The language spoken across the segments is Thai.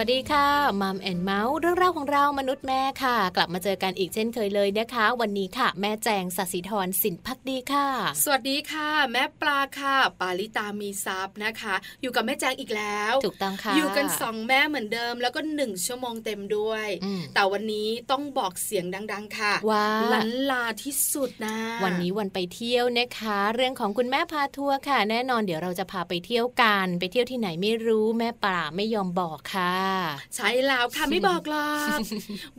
Mom and Mouth เรื่องราวของเรามนุษย์แม่ค่ะ กลับมาเจอกันอีกเช่นเคยเลยนะคะ วันนี้ค่ะ แม่แจงสัสิธรสินพักดีค่ะ สวัสดีค่ะ แม่ปลาค่ะ ปาลิตามีทรัพย์นะคะ อยู่กับแม่แจงอีกแล้วถูกต้องค่ะ อยู่กันสองแม่เหมือนเดิม แล้วก็หนึ่งชั่วโมงเต็มด้วย แต่วันนี้ต้องบอกเสียงดัง ๆ ค่ะว่าลันลาที่สุดนะวันนี้วันไปเที่ยวนะคะ เรื่องของคุณแม่พาทัวร์ค่ะ แน่นอนเดี๋ยวเราจะพาไปเที่ยวกัน ไปเที่ยวที่ไหนไม่รู้แม่ปลาไม่ยอมบอกค่ะใช่แล้วค่ะไม่บอกหรอก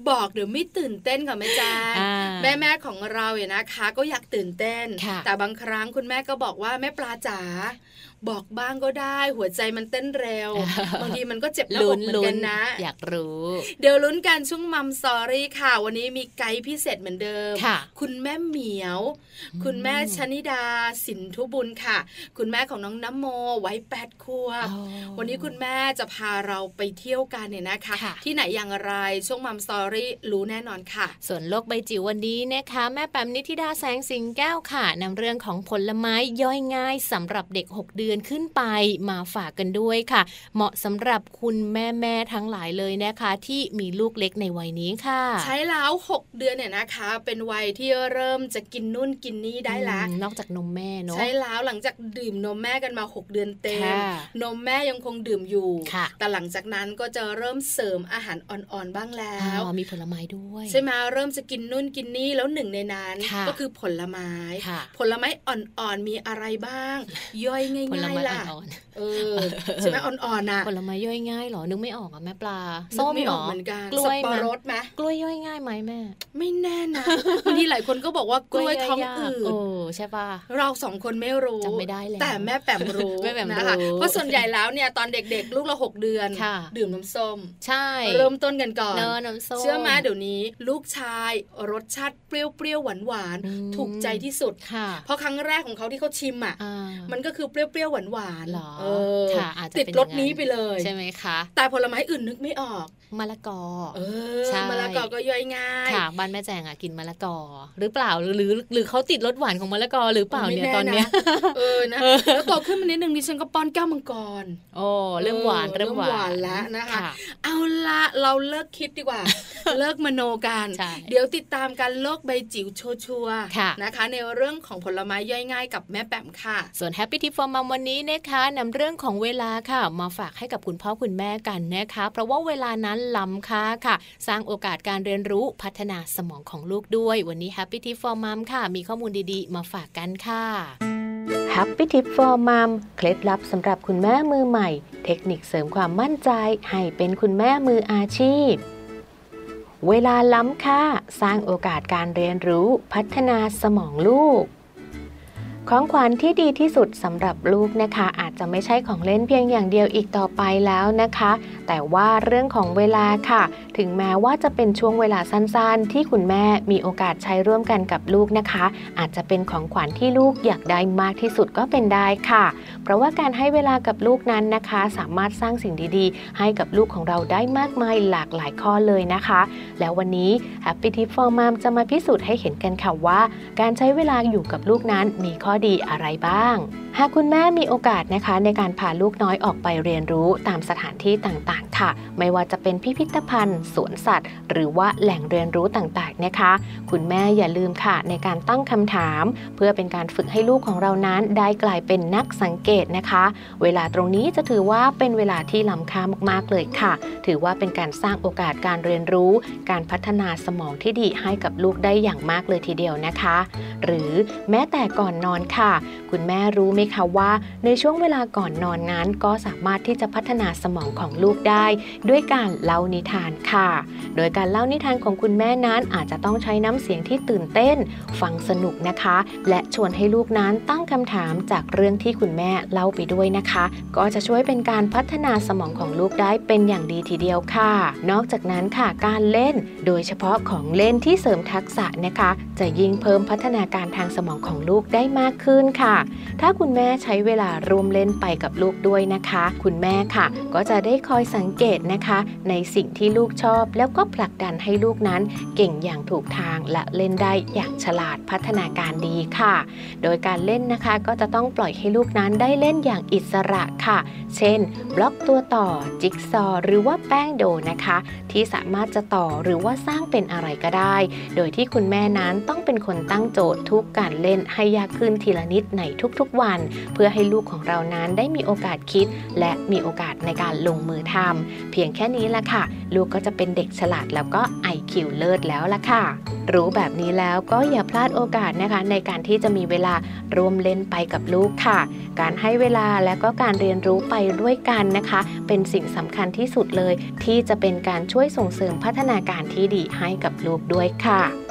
บอกเดี๋ยวไม่ตื่นเต้นกับแม่แจ้งแม่แม่ของเราเนี่ยนะคะ ก็อยากตื่นเต้น แต่บางครั้งคุณแม่ก็บอกว่าแม่ปลาจ๋า บอกบ้างก็ได้ หัวใจมันเต้นเร็วบางทีมันก็เจ็บหน้าอกเหมือนกันนะ อยากรู้ เดี๋ยวลุ้นกันช่วงมัมสอรี่ค่ะ วันนี้มีไกด์พิเศษเหมือนเดิมคุณแม่เหมียว คุณแม่ชนิดาสินทุบุญค่ะ คุณแม่ของน้องน้ำโมไว้แปดขวบวันนี้คุณแม่จะพาเราไปเที่ยวกันเนี่ยนะคะ ที่ไหนอย่างไรช่วงมัมสอรี่รู้แน่นอนค่ะ ส่วนโลกใบจิ๋ววันนี้นะคะ แม่แปมนิธิดาแสงสิงแก้วค่ะนำเรื่องของผลไม้ย่อยง่ายสำหรับเด็ก 6 เดือนดือนขึ้นไปมาฝากกันด้วยค่ะ เหมาะสำหรับคุณแม่แม่ทั้งหลายเลยนะคะ ที่มีลูกเล็กในวัยนี้ค่ะ ใช้แล้ว 6 เดือนเนี่ยนะคะ เป็นวัยที่เริ่มจะกินนู่นกินนี่ได้ละนอกจากนมแม่เนาะใช้แล้วหลังจากดื่มนมแม่กันมา 6 เดือนเต็มนมแม่ยังคงดื่มอยู่แต่หลังจากนั้นก็จะเริ่มเสริมอาหารอ่อนๆบ้างแล้วมีผลไม้ด้วยใช่ไหมเริ่มจะกินนู่นกินนี่แล้วหนึ่งในนั้น ก็คือผลไม้ ผลไม้อ่อนๆมีอะไรบ้าง ย่อยง่ายๆล่ะเออใช่ไหมอ่อนๆนะผลไม้ย่อยง่ายหรอนึกไม่ออกอะแม่ปลาส้มหรอเหมือนกันกล้วยรสไหมกล้วยย่อยง่ายไหมแม่ ไม่แน่นะบางทีหลายคนก็บอกว่ากล้วยท้องอืดใช่ป่ะเราสองคนไม่รู้จำไม่ได้แล้วแต่แม่แปมรู้นะคะเพราะส่วนใหญ่แล้วเนี่ยตอนเด็กๆ ลูกเราหกเดือน ดื่มน้ำส้ม ใช่ เริ่มต้นกันก่อนน้ำส้มเชื่อไหมเดี๋ยวนี้ ลูกชายรสชาติเปรี้ยวๆหวานๆถูกใจที่สุดเพราะครั้งแรกของเขาที่เขาชิมอะมันก็คือเปรี้ยวๆหวานๆเออติดรสนี้ไปเลยใช่ไหมคะ แต่ผลไม้อื่นนึกไม่ออกมะละกอเออมะละกอก็ย่อยง่ายค่ะบ้านแม่แจงอะกินมะละกอ หรือเปล่าหรือ หรือเขาติดรสหวานของมะละกอหรือเปล่าเนี่ยตอนเนี้ยเออนะแล้วโตขึ้นมานิดนึงดิฉันก็ป้อนแก้วมังกรโอ้เริ่มหวานเริ่มหวานแล้วนะคะ เอาละเราเลิกคิดดีกว่า เลิกมโนกันเดี๋ยวติดตามการโลกใบจิ๋วโชชัวนะคะ ในเรื่องของผลไม้ย่อยง่ายกับแม่แปมค่ะ ส่วน Happy Tip for Mom วันนี้นะคะนำเรื่องของเวลาค่ะ มาฝากให้กับคุณพ่อคุณแม่กันนะคะ เพราะว่าเวลานั้นล้ำค่าค่ะ สร้างโอกาสการเรียนรู้พัฒนาสมองของลูกด้วย วันนี้ Happy Tip for Mom ค่ะ มีข้อมูลดีๆ มาฝากกันค่ะ Happy Tip for Mom เคล็ดลับสำหรับคุณแม่มือใหม่ เทคนิคเสริมความมั่นใจ ให้เป็นคุณแม่มืออาชีพ เวลาล้ำค่า สร้างโอกาสการเรียนรู้ พัฒนาสมองลูก ของขวัญที่ดีที่สุดสำหรับลูกนะคะ อาจจะไม่ใช่ของเล่นเพียงอย่างเดียวอีกต่อไปแล้วนะคะ แต่ว่าเรื่องของเวลาค่ะ ถึงแม้ว่าจะเป็นช่วงเวลาสั้นๆ ที่คุณแม่มีโอกาสใช้ร่วมกันกับลูกนะคะ อาจจะเป็นของขวัญที่ลูกอยากได้มากที่สุดก็เป็นได้ค่ะ เพราะว่าการให้เวลากับลูกนั้นนะคะ สามารถสร้างสิ่งดีๆ ให้กับลูกของเราได้มากมายหลากหลายข้อเลยนะคะ แล้ววันนี้ Happy Tip for Mom จะมาพิสูจน์ให้เห็นกันค่ะว่า การใช้เวลาอยู่กับลูกนั้นมีข้อดีอะไรบ้าง หากคุณแม่มีโอกาสนะคะ ในการพาลูกน้อยออกไปเรียนรู้ตามสถานที่ต่างๆ ค่ะ ไม่ว่าจะเป็นพิพิธภัณฑ์ สวนสัตว์ หรือว่าแหล่งเรียนรู้ต่างๆนะคะ คุณแม่อย่าลืมค่ะ ในการตั้งคำถาม เพื่อเป็นการฝึกให้ลูกของเรานั้นได้กลายเป็นนักสังเกตนะคะ เวลาตรงนี้จะถือว่าเป็นเวลาที่ล้ำค่ามากๆเลยค่ะ ถือว่าเป็นการสร้างโอกาสการเรียนรู้ การพัฒนาสมองที่ดีให้กับลูกได้อย่างมากเลยทีเดียวนะคะ หรือแม้แต่ก่อนนอนค่ะ คุณแม่รู้ไหมคะว่า ในช่วงเวลาก่อนนอนนั้นก็สามารถที่จะพัฒนาสมองของลูกได้ ด้วยการเล่านิทานค่ะ โดยการเล่านิทานของคุณแม่นั้นอาจจะต้องใช้น้ำเสียงที่ตื่นเต้น ฟังสนุกนะคะ และชวนให้ลูกนั้นตั้งคำถามจากเรื่องที่คุณแม่เล่าไปด้วยนะคะ ก็จะช่วยเป็นการพัฒนาสมองของลูกได้เป็นอย่างดีทีเดียวค่ะ นอกจากนั้นค่ะการเล่น โดยเฉพาะของเล่นที่เสริมทักษะนะคะ จะยิ่งเพิ่มพัฒนาการทางสมองของลูกได้มากขึ้นค่ะ ถ้าคุณแม่ใช้เวลาร่วมเล่นไปกับลูกด้วยนะคะ คุณแม่ค่ะ ก็จะได้คอยสังเกตนะคะ ในสิ่งที่ลูกชอบ แล้วก็ผลักดันให้ลูกนั้น เก่งอย่างถูกทางและเล่นได้อย่างฉลาดพัฒนาการดีค่ะ โดยการเล่นนะคะก็จะต้องปล่อยให้ลูกนั้นได้เล่นอย่างอิสระค่ะ เช่น บล็อกตัวต่อ จิ๊กซอ หรือว่าแป้งโดนะคะ ที่สามารถจะต่อหรือว่าสร้างเป็นอะไรก็ได้ โดยที่คุณแม่นั้นต้องเป็นคนตั้งโจทย์ทุกการเล่นให้ยากขึ้นทีละนิดในทุกๆวัน เพื่อให้ลูกของเรานั้นได้มีโอกาสคิด และมีโอกาสในการลงมือทำเพียงแค่นี้ละค่ะ ลูกก็จะเป็นเด็กฉลาดแล้วก็ไอคิวเลิศแล้วละค่ะ รู้แบบนี้แล้วก็อย่าพลาดโอกาสนะคะ ในการที่จะมีเวลาร่วมเล่นไปกับลูกค่ะ การให้เวลาและก็การเรียนรู้ไปด้วยกันนะคะ เป็นสิ่งสำคัญที่สุดเลย ที่จะเป็นการช่วยส่งเสริมพัฒนาการที่ดีให้กับลูกด้วยค่ะ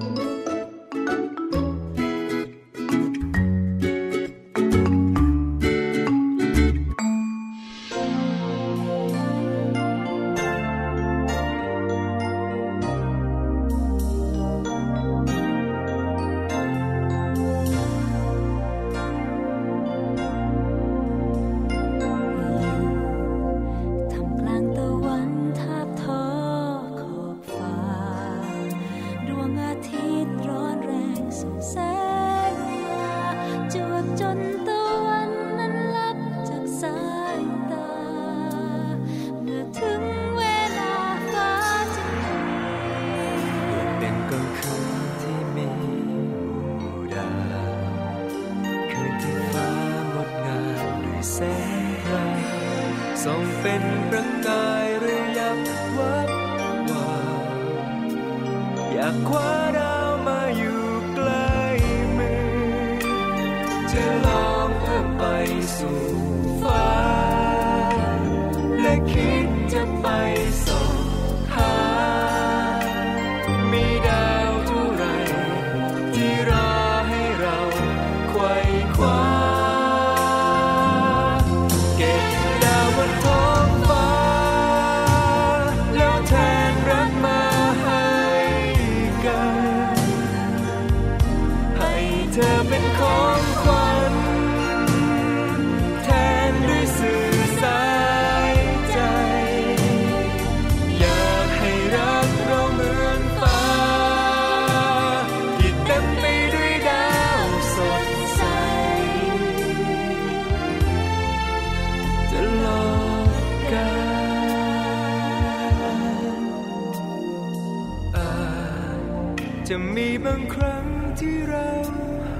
มีบางครั้งที่เรา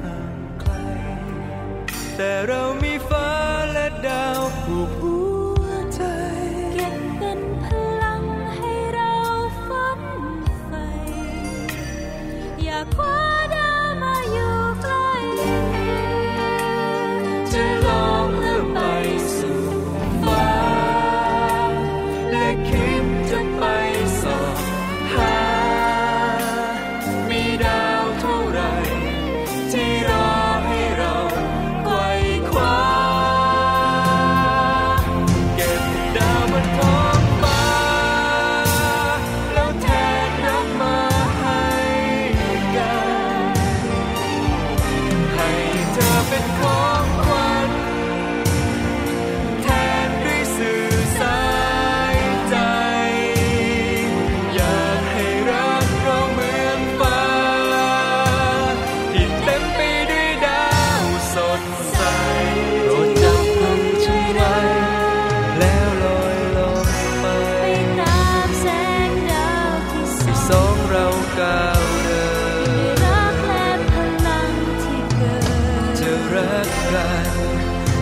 ห่างไกล แต่เรามี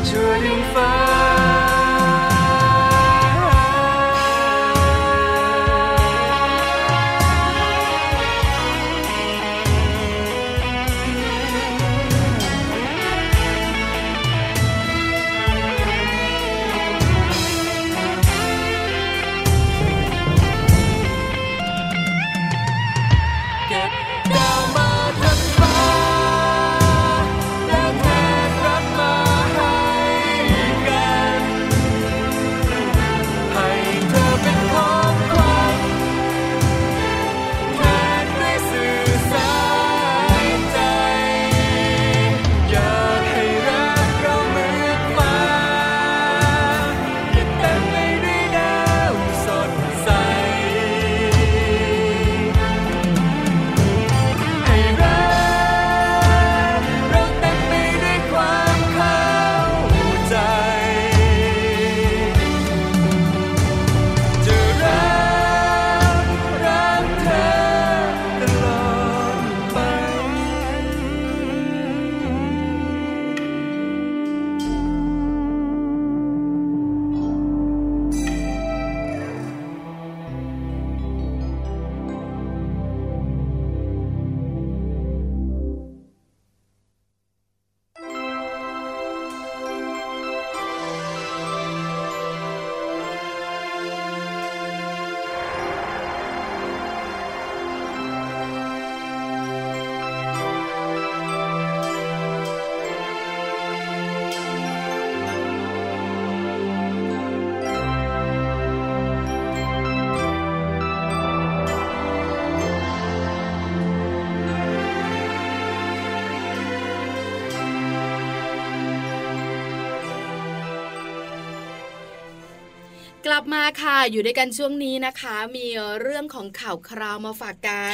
turning fire. ลับมาค่ะ อยู่ด้วยกันช่วงนี้นะคะ มีเรื่องของข่าวคราวมาฝากกัน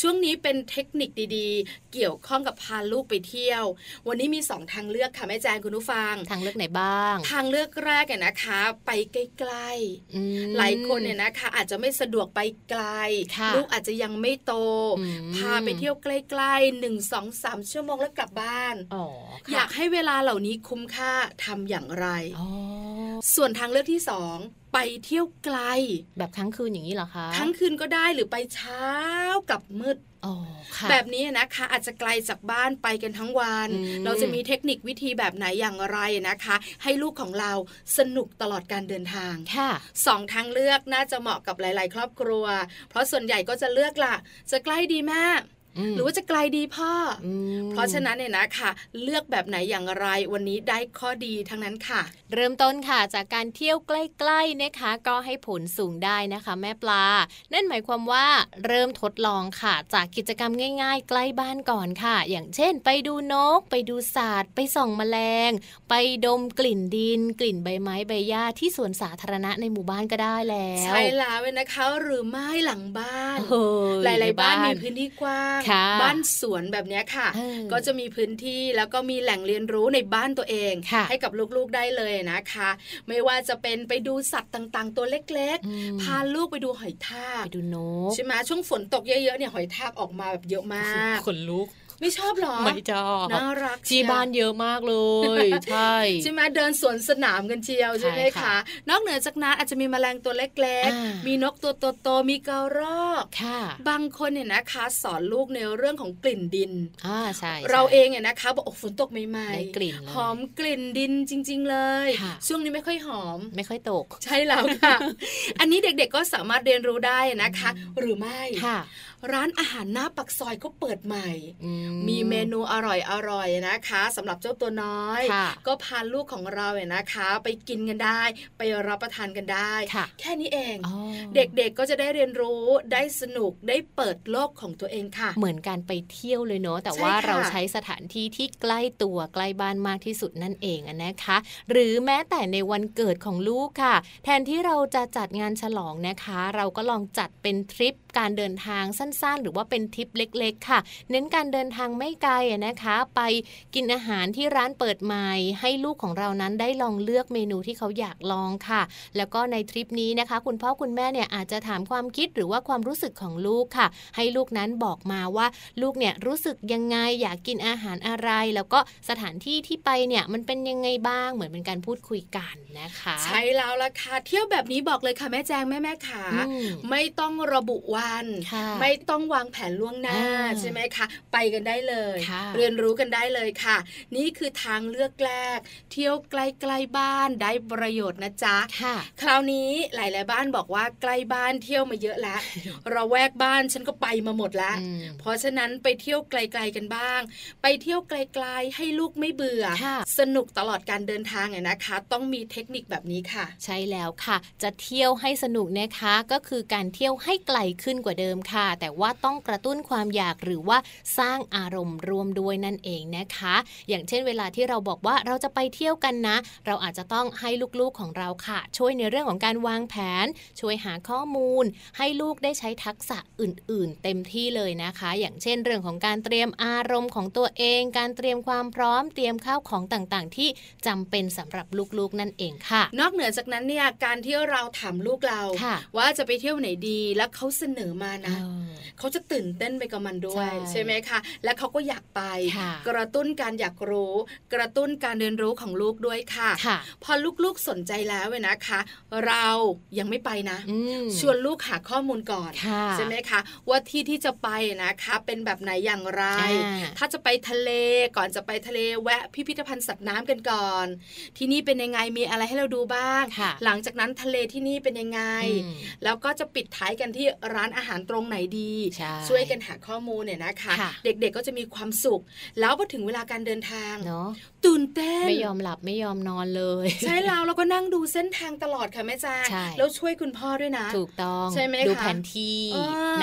ช่วงนี้เป็นเทคนิคดีๆ เกี่ยวข้องกับพาลูกไปเที่ยว วันนี้มีสองทางเลือกค่ะแม่แจงคุณผู้ฟัง ทางเลือกไหนบ้าง ทางเลือกแรกเนี่ยนะคะ ไปใกล้ๆหลายคนเนี่ยนะคะ อาจจะไม่สะดวกไปไกล ลูกอาจจะยังไม่โต พาไปเที่ยวใกล้ๆหนึ่งสองสามชั่วโมงแล้วกลับบ้านออยากให้เวลาเหล่านี้คุ้มค่าทำอย่างไร ส่วนทางเลือกที่สอง ไปเที่ยวไกล แบบครั้งคืนอย่างนี้เหรอคะครั้งคืนก็ได้หรือไปเช้ากับมืดแบบนี้นะคะอาจจะไกลจากบ้านไปกันทั้งวัน เราจะมีเทคนิควิธีแบบไหนอย่างไรนะคะ ให้ลูกของเราสนุกตลอดการเดินทางค่ะสองทางเลือกน่าจะเหมาะกับหลาย ๆ ครอบครัว เพราะส่วนใหญ่ก็จะเลือกล่ะ จะใกล้ดีแม่ หรือว่าจะไกลดีพ่อ เพราะฉะนั้นเนี่ยนะคะเลือกแบบไหนอย่างไรวันนี้ได้ข้อดีทั้งนั้นค่ะ เริ่มต้นค่ะจากการเที่ยวใกล้ๆนะคะ ก็ให้ผลสูงได้นะคะ แม่ปลา นั่นหมายความว่าเริ่มทดลองค่ะ จากกิจกรรมง่าย ๆ ใกล้บ้านก่อนค่ะ อย่างเช่น ไปดูนก ไปดูสัตว์ไปส่องแมลง ไปดมกลิ่นดิน กลิ่นใบไม้ใบหญ้าที่สวนสาธารณะในหมู่บ้านก็ได้แล้ว ใช่แล้วนะคะหรือไม่หลังบ้าน หลาย ๆ บ้านมีพื้นที่กว้างบ้านสวนแบบนี้ค่ะ ก็จะมีพื้นที่แล้วก็มีแหล่งเรียนรู้ในบ้านตัวเอง ให้กับลูกๆได้เลยนะคะ ไม่ว่าจะเป็นไปดูสัตว์ต่างๆ ตัวเล็กๆ พาลูกไปดูหอยทากไปดูนกใช่ไหมช่วงฝนตกเยอะๆเนี่ยหอยทากออกมาแบบเยอะมากขนลุก ไม่ชอบหรอไม่ชอบน่ารักที่บ้านเยอะมากเลยใช่ใช่ไหมเดินสวนสนามกันเชียวใช่ไหมคะนอกเหนือจากนั้นอาจจะมีแมลงตัวเล็กๆ มีนกตัวโตๆมีกระรอกบางคนเนี่ยนะคะ สอนลูกในเรื่องของกลิ่นดินอ่าใช่เราเองเนี่ยนะคะบอกฝนตกใหม่ๆกลิ่นหอมกลิ่นดินจริง ๆ เลย ช่วงนี้ไม่ค่อยหอม ไม่ค่อยตก ใช่แล้วค่ะ อันนี้เด็กๆก็สามารถเรียนรู้ได้นะคะ หรือไม่ ร้านอาหารหน้าปักซอยก็เปิดใหม่ มีเมนูอร่อยอร่อยนะคะสำหรับเจ้าตัวน้อย ก็พาลูกของเราเนี่ยนะคะ ไปกินกันได้ ไปรับประทานกันได้ แค่นี้เองเด็กๆก็จะได้เรียนรู้ได้สนุกได้เปิดโลกของตัวเองค่ะ เหมือนการไปเที่ยวเลยเนาะแต่ว่าเราใช้สถานที่ที่ใกล้ตัวใกล้บ้านมากที่สุดนั่นเองนะคะ หรือแม้แต่ในวันเกิดของลูกค่ะ แทนที่เราจะจัดงานฉลองนะคะ เราก็ลองจัดเป็นทริปการเดินทางสั้นๆ หรือว่าเป็นทริปเล็ก ๆ ค่ะ เน้นการเดินทางไม่ไกลนะคะ ไปกินอาหารที่ร้านเปิดใหม่ ให้ลูกของเรานั้นได้ลองเลือกเมนูที่เขาอยากลองค่ะ แล้วก็ในทริปนี้นะคะ คุณพ่อคุณแม่เนี่ยอาจจะถามความคิดหรือว่าความรู้สึกของลูกค่ะ ให้ลูกนั้นบอกมาว่าลูกเนี่ยรู้สึกยังไงอยากกินอาหารอะไร แล้วก็สถานที่ที่ไปเนี่ยมันเป็นยังไงบ้างเหมือนเป็นการพูดคุยกันนะคะ ใช่แล้วล่ะค่ะเที่ยวแบบนี้บอกเลยค่ะแม่แจงแม่แม่ขาไม่ต้องระบุวัน ไม่ต้องวางแผนล่วงหน้าใช่ไหมคะ ไปกันได้เลย เรียนรู้กันได้เลยค่ะ นี่คือทางเลือกแรก เที่ยวใกล้ๆบ้านได้ประโยชน์นะจ๊ะคราวนี้หลายๆบ้านบอกว่าใกล้บ้านเที่ยวมาเยอะแล้วเราแวกบ้านฉันก็ไปมาหมดแล้ว เพราะฉะนั้นไปเที่ยวไกล ๆกันบ้าง ไปเที่ยวไกล ๆ ให้ลูกไม่เบื่อ สนุกตลอดการเดินทางเนี่ยนะคะ ต้องมีเทคนิคแบบนี้ค่ะ ใช่แล้วค่ะ จะเที่ยวให้สนุกนะคะก็คือการเที่ยวให้ไกลขึ้นกว่าเดิมค่ะ แต่ว่าต้องกระตุ้นความอยากหรือว่าสร้างอารมณ์รวมด้วยนั่นเองนะคะ อย่างเช่นเวลาที่เราบอกว่าเราจะไปเที่ยวกันนะ เราอาจจะต้องให้ลูกๆของเราค่ะ ช่วยในเรื่องของการวางแผน ช่วยหาข้อมูล ให้ลูกได้ใช้ทักษะอื่น ๆ เต็มที่เลยนะคะ อย่างเช่น เรื่องของการเตรียมอารมณ์ของตัวเอง การเตรียมความพร้อมเตรียมข้าวของต่างๆ ที่จำเป็นสำหรับลูกๆนั่นเองค่ะ นอกเหนือจากนั้นเนี่ยการที่เราถามลูกเราว่าจะไปเที่ยวไหนดีแล้วเขาเสนอมานะเขาจะตื่นเต้นไปกับมันด้วย ใช่ไหมคะ และเขาก็อยากไป กระตุ้นการอยากรู้ กระตุ้นการเรียนรู้ของลูกด้วยค่ะ พอลูกๆสนใจแล้วเว้นะคะ เรายังไม่ไปนะ ชวนลูกหาข้อมูลก่อนใช่ไหมคะ ว่าที่ที่จะไปนะคะ เป็นแบบไหนอย่างไร ถ้าจะไปทะเลก่อนจะไปทะเลแวะพิพิธภัณฑ์สัตว์น้ำกันก่อน ที่นี่เป็นยังไงมีอะไรให้เราดูบ้าง หลังจากนั้นทะเลที่นี่เป็นยังไง แล้วก็จะปิดท้ายกันที่ร้านอาหารตรงไหนดีช่วยกันหาข้อมูลเนี่ยนะคะเด็กด็กๆก็จะมีความสุข แล้วพอถึงเวลาการเดินทางเนาะตื่นเต้นไม่ยอมหลับไม่ยอมนอนเลย ใช่แล้วเราก็นั่งดูเส้นทางตลอดค่ะแม่จ้าแล้วช่วยคุณพ่อด้วยนะ ถูกต้องใช่ไหมดูแผนที่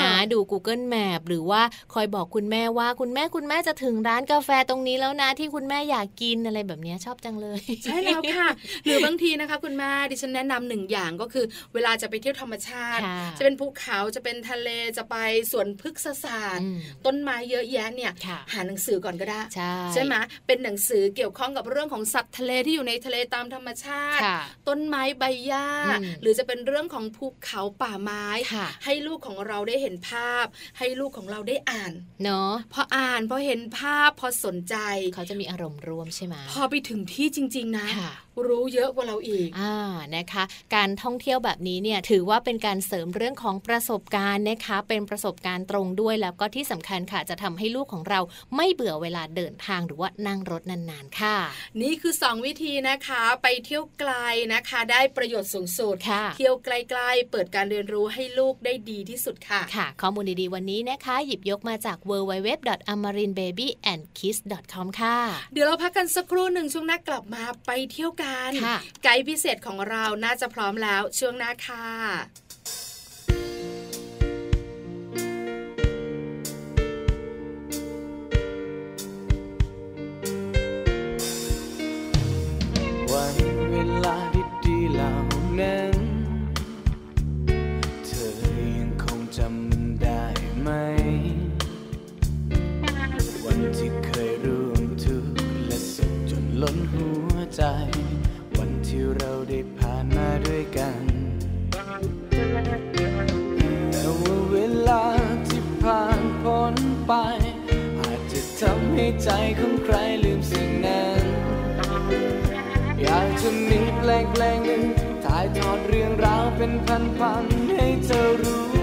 นะดู Google Map หรือว่าคอยบอกคุณแม่ว่าคุณแม่คุณแม่จะถึงร้านกาแฟตรงนี้แล้วนะที่คุณแม่อยากกินอะไรแบบนี้ชอบจังเลย ใช่แล้วค่ะ หรือบางทีนะคะ คุณแม่ดิฉันแนะนำหนึ่งอย่างก็คือ เวลาจะไปเที่ยวธรรมชาติ จะเป็นภูเขาจะเป็นทะเลจะไปสวนพฤกษศาสตร์ ต้นไม้เยอะแยะเนี่ยหาหนังสือก่อนก็ได้ ใช่ไหมเป็นหนังสือเกี่ยวข้องกับเรื่องของสัตว์ทะเลที่อยู่ในทะเลตามธรรมชาติ ต้นไม้ใบหญ้า หรือจะเป็นเรื่องของภูเขาป่าไม้ ให้ลูกของเราได้เห็นภาพ ให้ลูกของเราได้อ่านเนาะพออ่านพอเห็นภาพพอสนใจ เขาจะมีอารมณ์ร่วมใช่ไหมพอไปถึงที่จริง ๆ นะ รู้เยอะกว่าเราอีกอ่านะคะ การท่องเที่ยวแบบนี้เนี่ยถือว่าเป็นการเสริมเรื่องของประสบการณ์นะคะ เป็นประสบการณ์ตรงด้วยแล้วก็ที่สำคัญค่ะจะทำให้ลูกของเราไม่เบื่อเวลาเดินทางหรือว่านั่งรถนานๆค่ะ นี่คือ 2 วิธีนะคะไปเที่ยวไกลนะคะ ได้ประโยชน์สูงสุดค่ะเที่ยวไกลๆ เปิดการเรียนรู้ให้ลูกได้ดีที่สุดค่ะค่ะ ข้อมูลดีๆวันนี้นะคะ หยิบยกมาจาก www.amarinbabyandkids.com ค่ะ เดี๋ยวเราพักกันสักครู่หนึ่งช่วงหน้ากลับมาไปเที่ยวกันไกด์พิเศษของเราน่าจะพร้อมแล้วช่วงหน้าค่ะวันเวลาดีๆเหล่านั้น เธอยังคงจำมันได้ไหม วันที่เคยร่วมทุกข์และสุขจนล้นหัวใจที่ เราได้ผ่านมาด้วยกัน แต่ว่าเวลาที่ผ่านพ้นไป อาจจะทำให้ใจของใครลืมสิ่งนั้น อยากจะมีเพลงเพลงหนึ่งถ่ายทอดเรื่องราวเป็นพันๆให้เธอรู้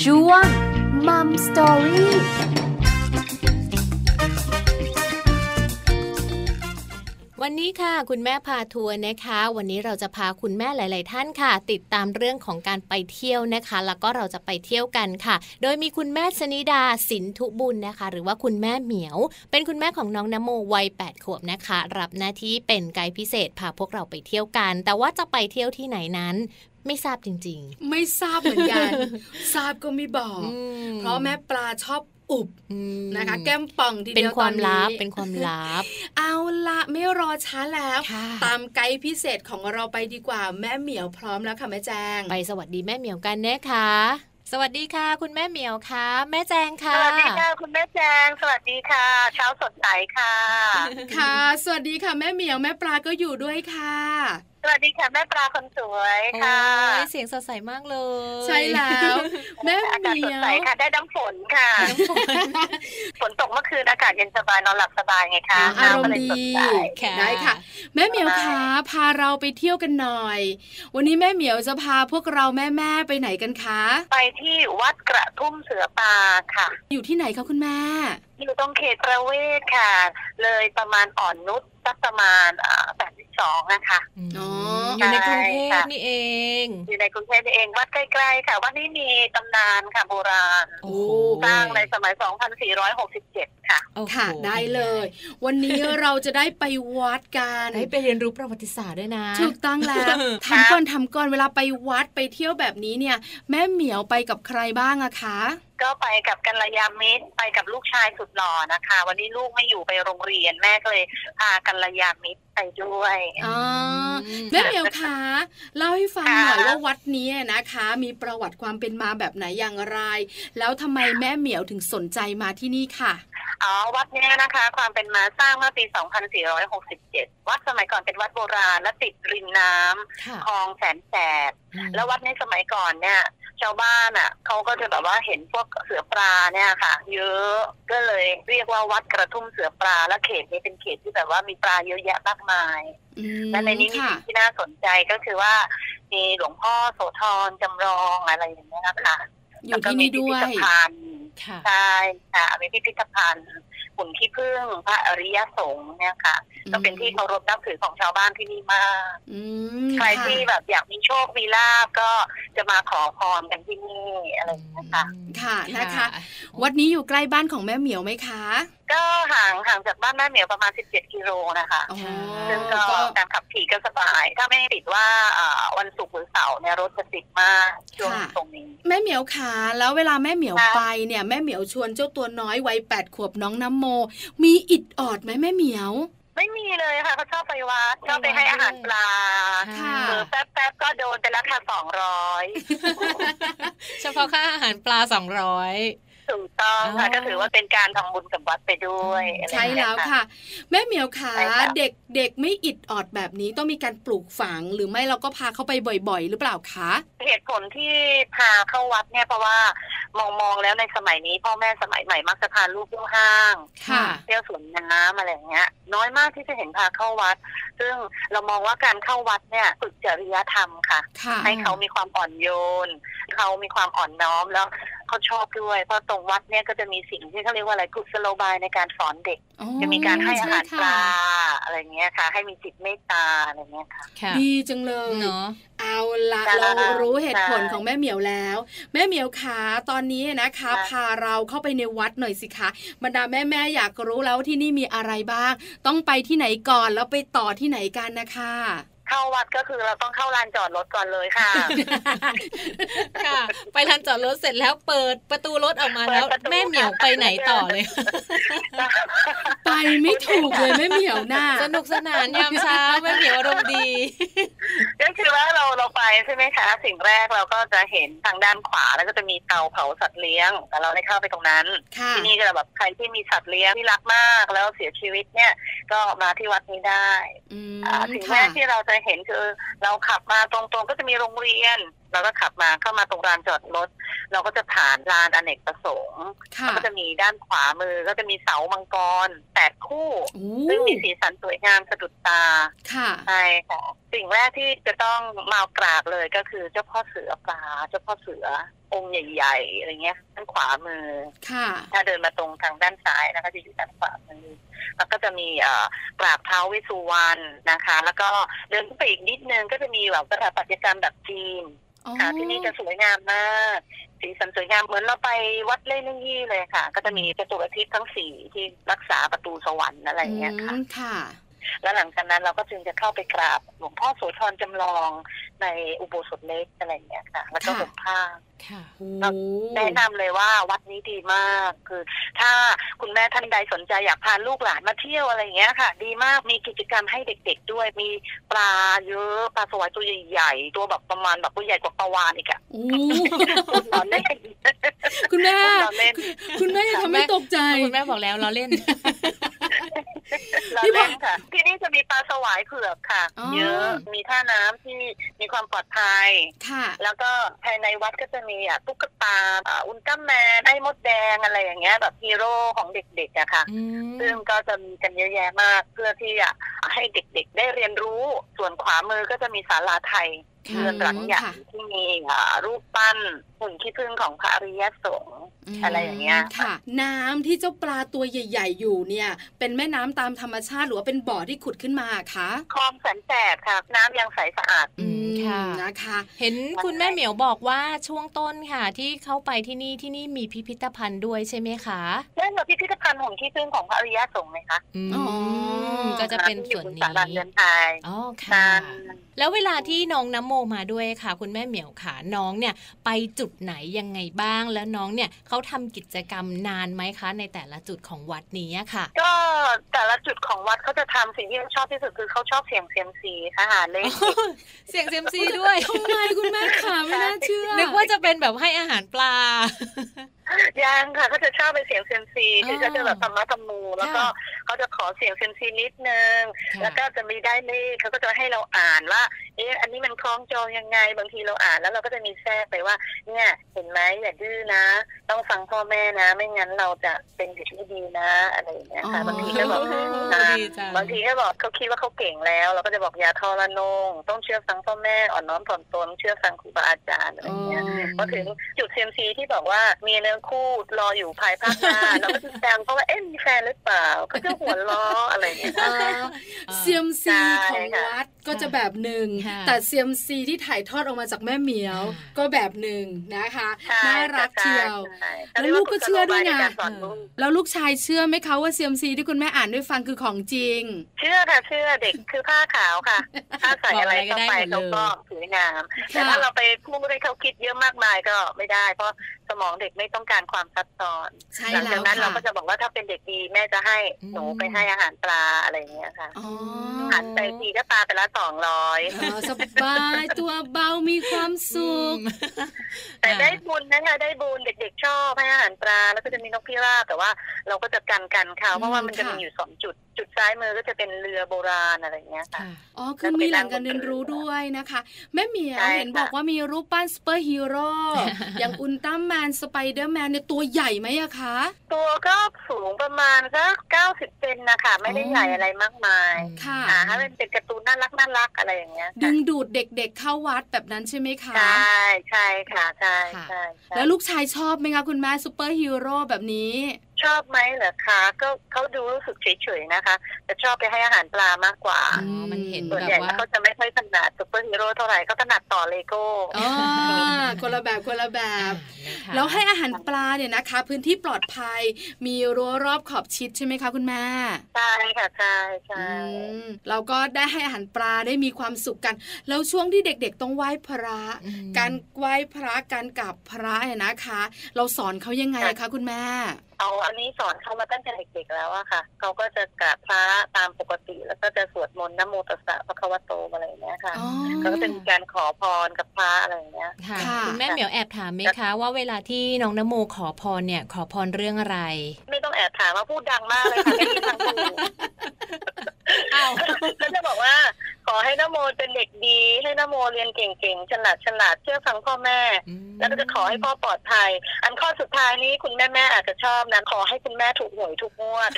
ช่วงมัมสตอรี่วันนี้ค่ะ คุณแม่พาทัวร์นะคะ วันนี้เราจะพาคุณแม่หลาย ๆ ท่านค่ะ ติดตามเรื่องของการไปเที่ยวนะคะ แล้วก็เราจะไปเที่ยวกันค่ะ โดยมีคุณแม่ชนิดาสินทุบุญนะคะ หรือว่าคุณแม่เหมียว เป็นคุณแม่ของน้องนโมวัย8ขวบนะคะ รับหน้าที่เป็นไกด์พิเศษพาพวกเราไปเที่ยวกัน แต่ว่าจะไปเที่ยวที่ไหนนั้น ไม่ทราบจริง ๆ ไม่ทราบเหมือนกัน ทราบก็ไม่บอก เพราะแม่ปลาชอบอุบนะคะ แก้มป่องทีเดียวตอนนี้เป็นความลับเป็นความลับ เอาละไม่รอช้าแล้ว ตามไกด์พิเศษของเราไปดีกว่าแม่เหมียวพร้อมแล้วค่ะแม่แจงไปสวัสดีแม่เหมียวกันนะคะสวัสดีค่ะ คุณแม่เหมียวค่ะ แม่แจงค่ะ สวัสดีค่ะ คุณแม่แจง สวัสดีค่ะ เช้าสดใสค่ะ ค่ะ สวัสดีค่ะ แม่เหมียวแม่ปลาก็อยู่ด้วยค่ะ สวัสดีค่ะแม่ปลาคนสวยค่ะเสียงสดใสมากเลย ใช่แล้วแม่อากาศสดใสค่ะได้น้ำฝนค่ะฝนตกเมื่อคืนอากาศเย็นสบายนอนหลับสบายไงคะอารมณ์ดีได้ค่ะ แม่เหมียวคะพาเราไปเที่ยวกันหน่อย วันนี้แม่เหมียวจะพาพวกเราแม่แม่ไปไหนกันคะ ไปที่วัดกระทุ่มเสือปาค่ะ อยู่ที่ไหนคะคุณแม่อยู่ตรงเขตประเวศค่ะ เลยประมาณอ่อนนุช สักประมาณแปดสิบสองนะคะอ๋ออยู่ในกรุงเทพนี่เอง อยู่ในกรุงเทพนี่เองวัดใกล้ๆค่ะวัดนี้มีตำนานค่ะโบราณสร้างในสมัย 2467 ค่ะค่ะ ได้เลย วันนี้เราจะได้ไปวัดกันได้ไปเรียนรู้ประวัติศาสตร์ด้วยนะถูกต้องแล้วทำก่อนทำก่อนเวลาไปวัดไปเที่ยวแบบนี้เนี่ย แม่เหมียวไปกับใครบ้างอะคะก็ไปกับกัลยามิตรไปกับลูกชายสุดหล่อนะคะ วันนี้ลูกไม่อยู่ไปโรงเรียนแม่ก็เลยพากัลยามิตรไปด้วยอ๋อแม่เหมียวคะเล่าให้ฟังหน่อยว่าวัดนี้นะคะ มีประวัติความเป็นมาแบบไหนอย่างไร แล้วทำไมแม่เหมียวถึงสนใจมาที่นี่ค่ะอ๋อวัดนี้นะคะ ความเป็นมาสร้างเมื่อปี 2467 วัดสมัยก่อนเป็นวัดโบราณและติดริมน้ำคลองแสนแสบแล้ววัดในสมัยก่อนเนี่ย ชาวบ้านอะเขาก็จะแบบว่าเห็นพวกเสือปลาเนี่ยค่ะ เยอะก็เลยเรียกว่าวัดกระทุ่มเสือปลาและเขตนี้เป็นเขตที่แบบว่ามีปลาเยอะแยะมากมายและในนี้มีสิ่งที่น่าสนใจก็คือว่า มีหลวงพ่อโสธรจำลองอะไรอย่างเงี้ยนะคะอยู่ที่นี่ด้วยใช่ค่ะมีพิพิธภัณฑ์ หุ่นที่พึ่งพระอริยสงฆ์เนี่ยค่ะ ก็เป็นที่เคารพนับถือของชาวบ้านที่นี่มากใครที่แบบอยากมีโชคมีลาบก็จะมาขอพรกันที่นี่อะไรอย่างเงี้ยค่ะค่ะนะคะ วัดนี้อยู่ใกล้บ้านของแม่เหมียวไหมคะก็ห่างห่างจากบ้านแม่เหมียวประมาณ 17 กิโลนะคะซึ่งก็การขับขี่ก็สบาย ถ้าไม่ติดว่าวันศุกร์หรือเสาร์เนี่ยรถจะติดมากช่วงตรงนี้ แม่เหมียวขาแล้วเวลาแม่เหมียวไปเนี่ยแม่เหมียวชวนเจ้าตัวน้อยวัยแปดขวบน้องน้ำโม มีอิดออดไหมแม่เหมียว ไม่มีเลยค่ะเขาชอบไปวัดชอบไปให้อาหารปลาค่ะแป๊บแป๊บก็โดนไปแล้วค่ะสองร้อย เฉพาะค่าอาหารปลาสองร้อย ถูกต้องค่ะก็ถือว่าเป็นการทำบุญกับวัดไปด้วย ใช่แล้วค่ะ แม่เหมียวขาเด็กเด็กไม่อิดออดแบบนี้ต้องมีการปลูกฝัง หรือไม่เราก็พาเขาไปบ่อย ๆ หรือเปล่าคะเหตุผลที่พาเข้าวัดเนี่ยเพราะว่ามองมองแล้วในสมัยนี้พ่อแม่สมัยใหม่มักจะพาลูกเที่ยวห้างเที่ยวสวนน้ำอะไรเงี้ย น้อยมากที่จะเห็นพาเข้าวัด ซึ่งเรามองว่าการเข้าวัดเนี่ยฝึกจริยธรรมค่ะ ให้เขามีความอ่อนโยน เขามีความอ่อนน้อมแล้วเขาชอบด้วย เพราะตรงวัดเนี่ยก็จะมีสิ่งที่เขาเรียกว่าอะไรกุศโลบายในการสอนเด็ก จะมีการให้อาหารปลาอะไรเงี้ยค่ะ ให้มีจิตเมตตาอะไรเงี้ยค่ะดีจังเลยเนาะเอาละเรารู้เหตุผลของแม่เหมียวแล้ว แม่เหมียวขาตอนนี้นะคะ พาเราเข้าไปในวัดหน่อยสิคะบรรดาแม่แม่อยากรู้แล้วที่นี่มีอะไรบ้าง ต้องไปที่ไหนก่อนแล้วไปต่อที่ไหนกันนะคะ เข้าวัดก็คือเราต้องเข้าลานจอดรถก่อนเลยค่ะ ค่ะ ไปลานจอดรถเสร็จแล้วเปิดประตูรถออกมาแล้ว แม่เหมียวไปไหนต่อเลย ไปไม่ถูกเลยแม่เหมียวหน้าสนุกสนานยามเช้าแม่เหมียวอารมณ์ดี ก็คือว่าเราเราไปใช่ไหมคะ สิ่งแรกเราก็จะเห็นทางด้านขวาแล้วก็จะมีเตาเผาสัตว์เลี้ยง แต่เราได้เข้าไปตรงนั้น ที่นี่ก็แบบใครที่มีสัตว์เลี้ยงที่รักมากแล้วเสียชีวิตเนี่ย ก็มาที่วัดนี้ได้สิ่งแรกที่เราจะเห็นคือเราขับมาตรงๆก็จะมีโรงเรียน เราก็ขับมาเข้ามาตรงลานจอดรถ เราก็จะผ่านลานอเนกประสงค์ก็จะมีด้านขวามือก็จะมีเสามังกรแปดคู่ซึ่งมีสีสันสวยงามสะดุดตาใช่ค่ะสิ่งแรกที่จะต้องมากราบเลยก็คือเจ้าพ่อเสือปลาเจ้าพ่อเสือ องค์ใหญ่ๆอะไรเงี้ยด้านขวามือค่ะถ้าเดินมาตรงทางด้านซ้ายนะคะจะอยู่ด้านขวามือแล้วก็จะมีกราบเท้าวิสุวรรณนะคะ แล้วก็เดินขึ้นไปอีกนิดนึงก็จะมีแบบสถาปัตยกรรมแบบจีนค่ะที่นี่จะสวยงามมากสีสันสวยงามเหมือนเราไปวัดเล่นยี่เลยค่ะ ก็จะมีกระจกอาทิตย์ทั้งสี่ที่รักษาประตูสวรรค์อะไรเงี้ยค่ะแล้วหลังจากนั้นเราก็จึงจะเข้าไปกราบหลวงพ่อโสธรจำลองในอุโบสถเล็กอะไรอย่างเงี้ยค่ะ แล้วก็ห่มผ้า แนะนำเลยว่าวัดนี้ดีมากคือ ถ้าคุณแม่ท่านใดสนใจอยากพาลูกหลานมาเที่ยวอะไรเงี้ยค่ะ ดีมากมีกิจกรรมให้เด็ก ๆ ด้วยมีปลาเยอะปลาสวายตัวใหญ่ๆตัวแบบประมาณแบบตัวใหญ่กว่าปลาวานอีกอะคุณแม่คุณแม่คุณแม่ทำไม่ตกใจคุณแม่บอกแล้วเราเล่นเราเล่นค่ะที่นี่จะมีปลาสวายเผือกค่ะ เยอะมีท่าน้ำที่มีความปลอดภัยค่ะ แล้วก็ภายในวัดก็จะมีอะตุ๊กตาอุลตร้าแมนไอ้มดแดงอะไรอย่างเงี้ย แบบฮีโร่ของเด็กๆอะค่ะ ซึ่งก็จะมีกันเยอะแยะมาก เพื่อที่จะให้เด็กๆ ได้เรียนรู้ ส่วนขวามือก็จะมีศาลาไทย เรือนหลังใหญ่ที่มีรูปปั้นหุ่นขี้ผึ้งของพระอริยสงฆ์อะไรอย่างเงี้ยค่ะ น้ำที่เจ้าปลาตัวใหญ่ ๆ อยู่เนี่ย เป็นแม่น้ำตามธรรมชาติหรือว่าเป็นบ่อที่ขุดขึ้นมาคะคลองแสนแสบค่ะ น้ำยังใสสะอาดค่ะนะคะ เห็นคุณแม่เหมียวบอกว่าช่วงต้นค่ะ ที่เข้าไปที่นี่ที่นี่มีพิพิธภัณฑ์ด้วยใช่ไหมคะใช่ค่ะพิพิธภัณฑ์หุ่นขี้ผึ้งของพระอริยสงฆ์ไหมคะอ๋อก็จะเป็นส่วนนี้อ๋อค่ะ แล้วเวลาที่น้องน้ำโมมาด้วยค่ะ คุณแม่เหมียวขาน้องเนี่ยไปจุดไหนยังไงบ้าง แล้วน้องเนี่ยเขาทำกิจกรรมนานไหมคะ ในแต่ละจุดของวัดนี้ค่ะ ก็แต่ละจุดของวัดเขาจะทำสิ่งที่เขาชอบที่สุดคือเขาชอบเสียงเซียมซีค่ะหาเลขเสียงเซียมซีด้วยทำไมคุณแม่ขาไม่น่าเชื่อนึกว่าจะเป็นแบบให้อาหารปลายังค่ะเขาจะชอบไปเสียงเซมซีคือเขาจะแบบธรรมะธรรมู แล้วก็เขาจะขอเสียงเซมซีนิดนึง แล้วก็จะมีได้เลขเขาก็จะให้เราอ่านว่า เอ๊ะอันนี้มันคล้องจองยังไงบางทีเราอ่านแล้วเราก็จะมีแทรกไปว่า เนี่ยเห็นไหมอย่าดื้อนะ ต้องฟังพ่อแม่นะ ไม่งั้นเราจะเป็นเด็กไม่ดีนะอะไรอย่างเงี้ยค่ะบางทีก็บอกบางทีก็บอกเขาคิดว่าเขาเก่งแล้ว เราก็จะบอกอย่าทรนง ต้องเชื่อฟังพ่อแม่อ่อนน้อมถ่อมตนเชื่อฟังครูบาอาจารย์อะไรเงี้ยพอถึงจุดเซมซีที่บอกว่ามีเนื้อคู่รออยู่ภายภาคหน้าเราก็จะแซงเพราะว่าเอ๊ะมีแฟนหรือเปล่าก็จะหัวล้ออะไรอย่างเงี้ยเซียมซีของวัดก็จะแบบหนึ่งแต่เซียมซีที่ถ่ายทอดออกมาจากแม่เหมียว ก็แบบหนึ่งนะคะน่ารักเชียว แล้วลูกก็เชื่อด้วยไงแล้วลูกชายเชื่อไหมคะว่าเซียมซีที่คุณแม่อ่านด้วยฟังคือของจริง เชื่อค่ะเชื่อเด็กคือผ้าขาวค่ะถ้าใส่อะไรเข้าไปเขาก็สวยงามแต่ถ้าเราไปพูดให้เขาคิดเยอะมากมายก็ไม่ได้ เพราะสมองเด็กไม่ต้องการความซับซ้อนหลังจากนั้นเราก็จะบอกว่าถ้าเป็นเด็กดีแม่จะให้หนูไปให้อาหารปลาอะไรเงี้ยค่ะหันไปทีก็ปลาไปละสองร้อยสบายตัวเบามีความสุขแต่ได้บุญนะคะได้บุญเด็กๆชอบให้อาหารปลาแล้วก็จะมีนกพิราบแต่ว่าเราก็จะกันกันค่ะเพราะว่ามันจะมีอยู่สองจุดจุดซ้ายมือก็จะเป็นเรือโบราณอะไรเงี้ยค่ะอ๋อคือมีแหล่งการเรียนรู้ด้วยนะคะแม่เหมียวเห็นบอกว่ามีรูปปั้นซูเปอร์ฮีโร่อย่างอุลตร้าแมนสไปเดอร์แมนเนี่ยตัวใหญ่ไหมอะคะ ตัวก็สูงประมาณสักเก้าสิบเซ็นนะคะไม่ได้ใหญ่อะไรมากมายค่ะถ้าเป็นเป็นการ์ตูนน่ารักน่าน่ารักอะไรอย่างเงี้ย ดึงดูดเด็กๆเข้าวัดแบบนั้นใช่ไหมคะใช่ใช่ค่ะใช่ใช่แล้วลูกชายชอบไหมคะคุณแม่ซูเปอร์ฮีโร่แบบนี้ ชอบไหมเหรอคะ ก็เขาดูรู้สึกเฉยๆนะคะ แต่ชอบไปให้อาหารปลามากกว่าอ๋อมันเห็นส่วนใหญ่เขาจะไม่ค่อยถนัดซูเปอร์ฮีโร่เท่าไหร่เขาถนัดต่อเลโก้ อ๋อคนละแบบคนละแบบแล้วให้อาหารปลาเนี่ยนะคะ พื้นที่ปลอดภัย มีรั้วรอบขอบชิดใช่ไหมคะคุณแม่ใช่ค่ะใช่ใช่เราก็ได้ให้อาหารปลาได้มีความสุขกัน แล้วช่วงที่เด็กๆต้องไหว้พระการไหว้พระการกราบพระเนี่ยนะคะ เราสอนเขายังไงคะคุณแม่ เอาอันนี้สอนเขามาตั้งแต่เด็กๆแล้วอะค่ะเขาก็จะกราบพระตามปกติ แล้วก็จะสวดมนต์นโมตัสสะพระคัมภโตอะไรอย่างเงี้ยค่ะก็จะมีการขอพรกับพระอะไรอย่างเงี้ยค่ะคุณแม่เหมียวแอบถามไหมคะว่าเวลาที่น้องนโมขอพรเนี่ยขอพรเรื่องอะไร ไม่ต้องแอบถามว่าพูดดังมากเลยค่ะไม่มีทางพูดก็จะบอกว่าขอให้นโมเป็นเด็กดี ให้นโมเรียนเก่งๆฉลาดฉลาดเชื่อฟังพ่อแม่ แล้วก็จะขอให้พ่อปลอดภัย อันข้อสุดท้ายนี้คุณแม่แม่อาจจะชอบนะขอให้คุณแม่ถูกหวยถูกงวด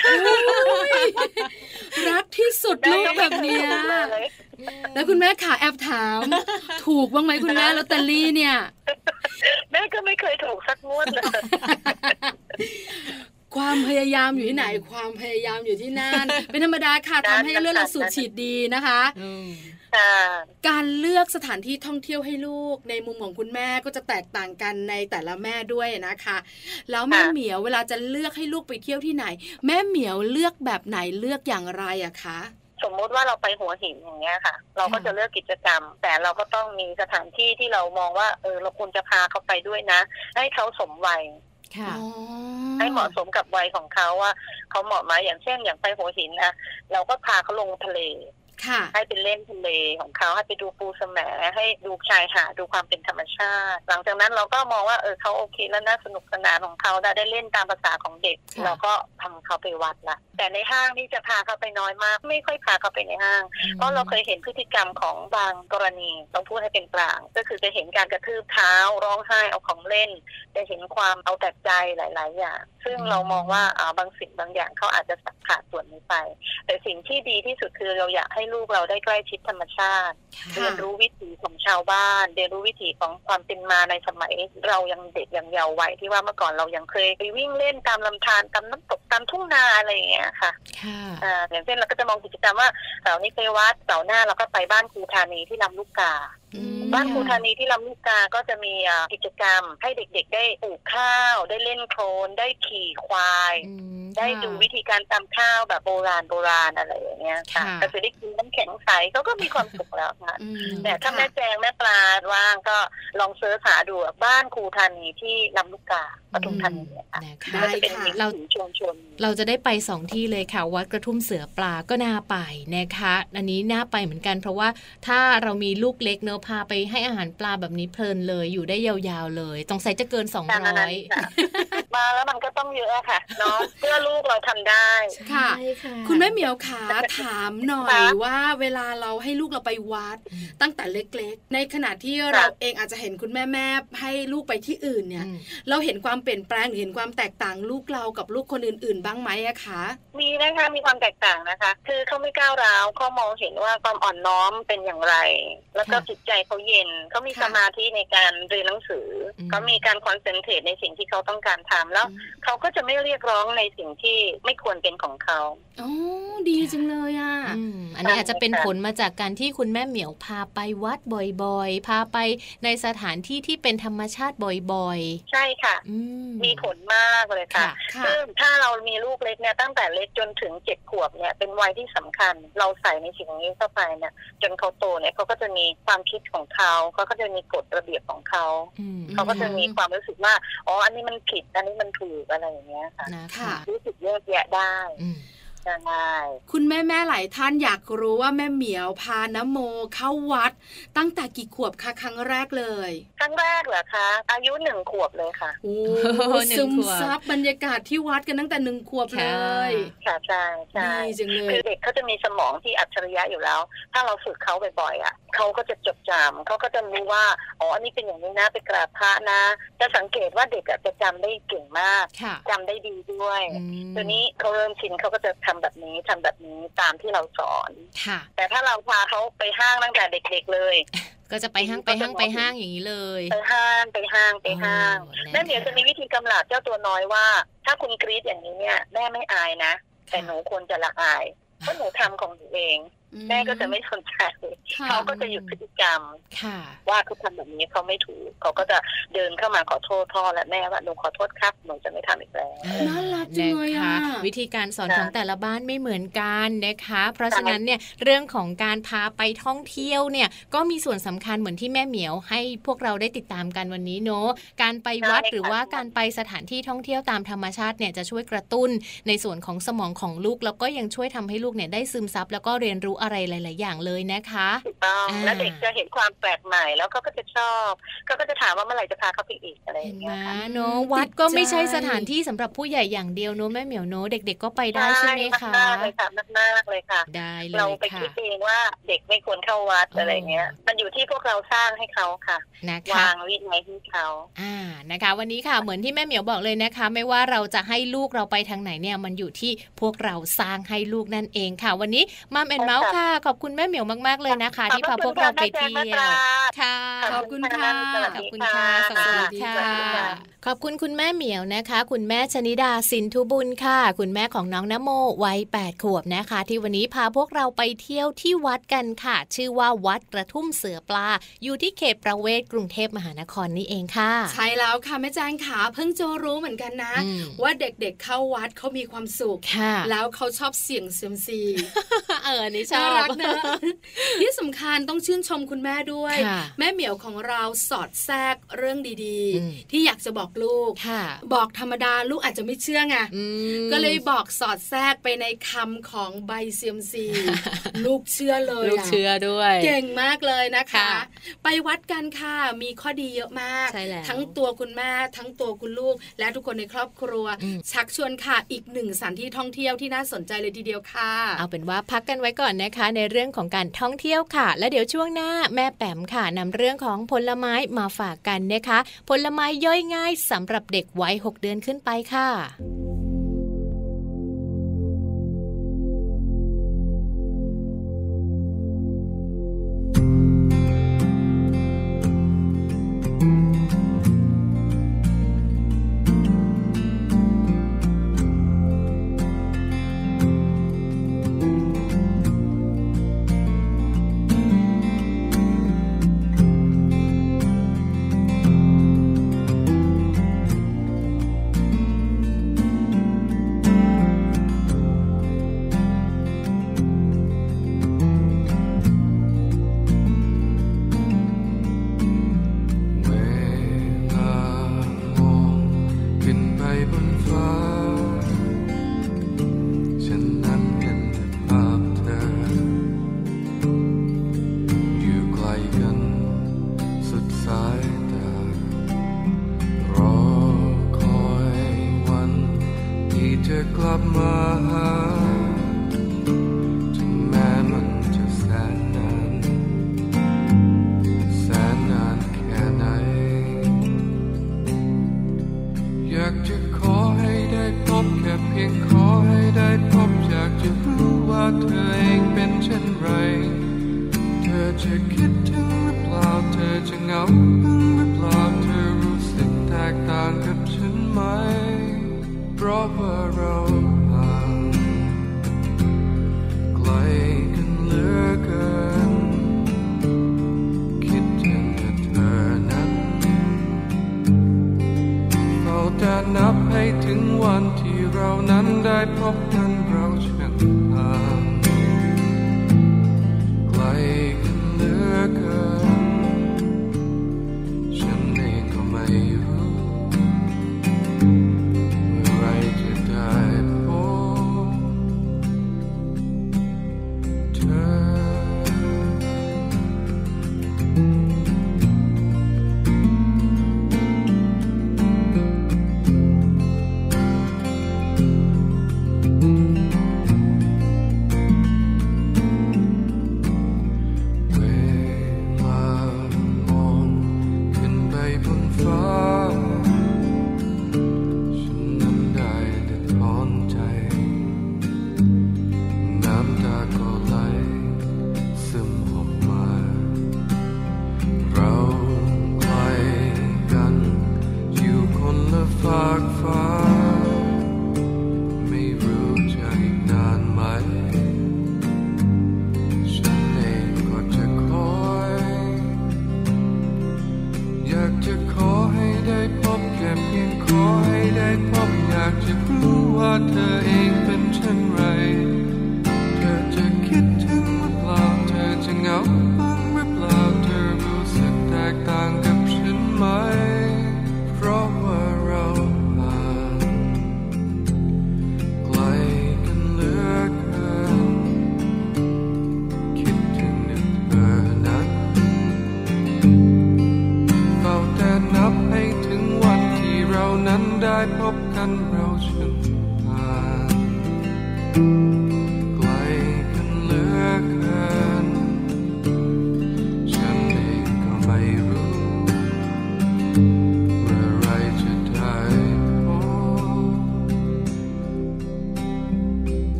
รักที่สุดลูกแบบเนี้ยแล้วคุณแม่ขาแอบถาม ถูกบ้างไหมคุณแม่ลอตเตอรี่เนี่ย แม่ก็ไม่เคยถูกสักงวดเลย ความพยายามอยู่ที่ไหน ความพยายามอยู่ที่นั่น เป็นธรรมดาค่ะทำให้เลือดเราสูบฉีดดีนะคะการเลือกสถานที่ท่องเที่ยวให้ลูกในมุมของคุณแม่ก็จะแตกต่างกันในแต่ละแม่ด้วยนะคะ แล้วแม่เหมียวเวลาจะเลือกให้ลูกไปเที่ยวที่ไหน แม่เหมียวเลือกแบบไหนเลือกอย่างไรอะคะสมมุติว่าเราไปหัวหินอย่างเงี้ยค่ะ เราก็จะเลือกกิจกรรม แต่เราก็ต้องมีสถานที่ที่เรามองว่า เออเราควรจะพาเขาไปด้วยนะ ให้เขาสมวัย ให้เหมาะสมกับวัยของเขาว่าเขาเหมาะไหมอย่างเช่นอย่างไปหัวหินนะเราก็พาเขาลงทะเล ให้เป็นเล่นทะเลของเขาให้ไปดูปูสมให้ดูชายหาดดูความเป็นธรรมชาติ หลังจากนั้นเราก็มองว่าเออเขาโอเคแล้วน่าสนุกสนานของเขาได้ได้เล่นตามภาษาของเด็ก เราก็ทำเขาไปวัดละแต่ในห้างนี่จะพาเขาไปน้อยมาก ไม่ค่อยพาเขาไปในห้าง เพราะเราเคยเห็นพฤติกรรมของบางกรณีต้องพูดให้เป็นกลาง ก็คือจะเห็นการกระทืบเท้าร้องไห้เอาของเล่น จะเห็นความเอาแต่ใจหลาย ๆ อย่าง ซึ่งเรามองว่าอ่าบางสิ่งบางอย่างเขาอาจจะขาดส่วนนี้ไป แต่สิ่งที่ดีที่สุดคือเราอยากให้ลูกเราได้ใกล้ชิดธรรมชาติ เรียนรู้วิถีของชาวบ้าน เรียนรู้วิถีของความเป็นมาในสมัย เรายังเด็กยังเยาว์วัยที่ว่าเมื่อก่อนเรายังเคยไปวิ่งเล่นตามลำธารตามน้ำตกตามทุ่งนาอะไรอย่างเงี้ยค่ะอ่าอย่างเช่นเราก็จะมองกิจกรรมว่าเสาร์นี้ไปวัดเสาร์หน้าเราก็ไปบ้านครูธานีที่ลำลูกกาบ้านครูธานีที่ลำลูกกาก็จะมีกิจกรรมให้เด็กๆ ได้ปลูกข้าว ได้เล่นโคลนได้ขี่ควาย ได้ดูวิธีการตำข้าวแบบโบราณโบราณอะไรอย่างเงี้ยค่ะก็จะได้กินน้ำแข็งใสเขาก็มีความสุขแล้วค่ะแต่ถ้าแม่แจงแม่ปลาว่างก็ลองเสิร์ชหาดูบ้านครูธานีที่ลำลูกกาปทุมธานีค่ะได้ค่ะเราชวนชวนเราจะได้ไปสองที่เลยค่ะ วัดกระทุ่มเสือปลาก็น่าไปนะคะ อันนี้น่าไปเหมือนกัน เพราะว่าถ้าเรามีลูกเล็กเนอะพาไปให้อาหารปลาแบบนี้เพลินเลยอยู่ได้ยาวๆเลยตรงไซจะเกินสองร้อย มาแล้วมันก็ต้องเยอะค่ะเนาะเพื่อลูกเราทำได้ค่ะคุณแม่เหมียวขาถามหน่อยว่าเวลาเราให้ลูกเราไปวัด ตั้งแต่เล็กๆ ในขณะที่เราเองอาจจะเห็นคุณแม่แม่ให้ลูกไปที่อื่นเนี่ย เราเห็นความเปลี่ยนแปลงเห็นความแตกต่างลูกเรากับลูกคนอื่น ๆ บ้างไหมอะคะมีนะคะมีความแตกต่างนะคะ คือเขาไม่ก้าวร้าวเขามองเห็นว่าความอ่อนน้อมเป็นอย่างไร แล้วก็จิตใจเขาเย็นเขามีสมาธิในการเรียนหนังสือเขามีการคอนเซนเทรตในสิ่งที่เขาต้องการทำแล้วเขาก็จะไม่เรียกร้องในสิ่งที่ไม่ควรเป็นของเขาอ๋อดีจังเลยอะอันนี้อาจจะเป็นผลมาจากการที่คุณแม่เหมียวพาไปวัดบ่อยๆ พาไปในสถานที่ที่เป็นธรรมชาติบ่อยๆ ใช่ค่ะมีผลมากเลยค่ะซึ่งถ้าเรามีลูกเล็กเนี่ยตั้งแต่เล็กจนถึงเจ็ดขวบเนี่ยเป็นวัยที่สำคัญ เราใส่ในสิ่งนี้เข้าไปเนี่ยจนเขาโตเนี่ยเขาก็จะมีความคิดของเขาเขาก็จะมีกฎระเบียบของเขาเขาก็จะมีความรู้สึกว่าอ๋ออันนี้มันผิดอันนี้มันถูกอะไรอย่างเงี้ยค่ะรู้สึกแยกแยะได้ ใช่คุณแม่แม่หลายท่านอยากรู้ว่าแม่เหมียวพานโมเข้าวัด ตั้งแต่กี่ขวบคะครั้งแรกเลย ครั้งแรกเหรอคะ อายุหนึ่งขวบเลยค่ะโอ้ซึมซับบรรยากาศที่วัดกันตั้งแต่หนึ่งขวบเลยค่ะใช่ใช่คือเด็กเขาจะมีสมองที่อัจฉริยะอยู่แล้ว ถ้าเราฝึกเขาบ่อยๆอะเขาก็จะจดจำเขาก็จะรู้ว่าอ๋ออันนี้เป็นอย่างนี้นะไปกราบพระนะ จะสังเกตว่าเด็กจะจำได้เก่งมากจำได้ดีด้วยตัวนี้เขาเริ่มชินเขาก็จะทำแบบนี้ทำแบบนี้ตามที่เราสอนค่ะ แต่ถ้าเราพาเขาไปห้างตั้งแต่เด็ก ๆเลย ก็จะไปห้างไปห้างไปห้างอย่างนี้เลยไปห้างไปห้างไปห้างโอ้นะคะแม่เหมียวจะมีวิธีกำลับเจ้าตัวน้อยว่า ถ้าคุณกรี๊ดอย่างนี้เนี่ยแม่ไม่อายนะแต่หนูควรจะละอายเพราะหนูทำของหนูเอง แม่ก็จะไม่สนใจค่ะเขาก็จะหยุดพฤติกรรมค่ะว่าเขาทำแบบนี้เขาไม่ถูกเขาก็จะเดินเข้ามาขอโทษพ่อและแม่ว่าหนูขอโทษครับหนูจะไม่ทำอีกแล้วน่ารักจังเลยนะอะคะวิธีการสอนค่ะของแต่ละบ้านไม่เหมือนกันนะคะ เพราะฉะนั้นเนี่ยเรื่องของการพาไปท่องเที่ยวเนี่ยก็มีส่วนสำคัญเหมือนที่แม่เหมียวให้พวกเราได้ติดตามกันวันนี้เนาะการไปวัดหรือว่าการไปสถานที่ท่องเที่ยวตามธรรมชาติเนี่ยจะช่วยกระตุ้นในส่วนของสมองของลูก แล้วก็ยังช่วยทำให้ลูกเนี่ยได้ซึมซับแล้วก็เรียนรู้อะไรหลาย ๆ อย่างเลยนะคะถูกต้องอ่าแล้วเด็กจะเห็นความแปลกใหม่แล้วเขาก็จะชอบเขาก็จะถามว่าเมื่อไหร่จะพาเขาไปอีกอะไรอเห็นย่างไหมเงี้ยค่ะเนาะวัดก็ไม่ใช่สถานที่สำหรับผู้ใหญ่อย่างเดียวเนาะแม่เหมียวเนาะเด็ก ๆ ก็ไปได้ใช่ไหมคะมากๆเลยค่ะมากๆเลยค่ะ ได้เลเรายไปค่ะคิดเองว่าเด็กไม่ควรเข้าวัดอ๋อออะไรเงี้ย มันอยู่ที่พวกเราสร้างให้เขาค่ะนะคะวางวินัยให้เขาอ่านะคะ วันนี้ค่ะเหมือนที่แม่เหมียวบอกเลยนะคะ ไม่ว่าเราจะให้ลูกเราไปทางไหนเนี่ยมันอยู่ที่พวกเราสร้างให้ลูกนั่นเองค่ะ วันนี้มัมแอนเมาส์ค่ะ ขอบคุณแม่เหมียวมากๆเลยนะคะ ที่พาพวกเราไปเที่ยวค่ะ ขอบคุณค่ะ ขอบคุณค่ะ สวัสดีค่ะ ขอบคุณคุณแม่เหมียวนะคะ คุณแม่ชนิดาสินทุบุญค่ะ คุณแม่ของน้องนโมวัย8ขวบนะคะ ที่วันนี้พาพวกเราไปเที่ยวที่วัดกันค่ะ ชื่อว่าวัดกระทุ่มเสือปลา อยู่ที่เขตประเวศกรุงเทพมหานครนี่เองค่ะ ใช่แล้วค่ะแม่แจงขาเพิ่งจะรู้เหมือนกันนะอืมว่าเด็กๆเข้าวัดเขามีความสุขค่ะแล้วเขาชอบเสี่ยงเซียมซีเอออันนี่ชน่าอบรักนะที่สำคัญต้องชื่นชมคุณแม่ด้วยค่ะแม่เหมียวของเราสอดแทรกเรื่องดีอืมๆที่อยากจะบอกลูกค่ะบอกธรรมดาลูกอาจจะไม่เชื่อไงอืมก็เลยบอกสอดแทรกไปในคำของใบเซียมซีลูกเชื่อเลยลูกะเชื่อด้วย เก่งมากเลยนะคะค่ะไปวัดกันค่ะมีข้อดีเยอะมากใช่แล้วทั้งตัวคุณแม่ทั้งตัวคุณลูก และทุกคนในครอบครัวอืมชักชวนค่ะอีกหนึ่งสถานที่ท่องเที่ยวที่น่าสนใจเลยทีเดียวค่ะ เอาเป็นว่าพักกันไว้ก่อนนะคะ ในเรื่องของการท่องเที่ยวค่ะ และเดี๋ยวช่วงหน้าแม่แปมค่ะนำเรื่องของผลไม้มาฝากกันนะคะ ผลไม้ย่อยง่ายสำหรับเด็กวัย6เดือนขึ้นไปค่ะ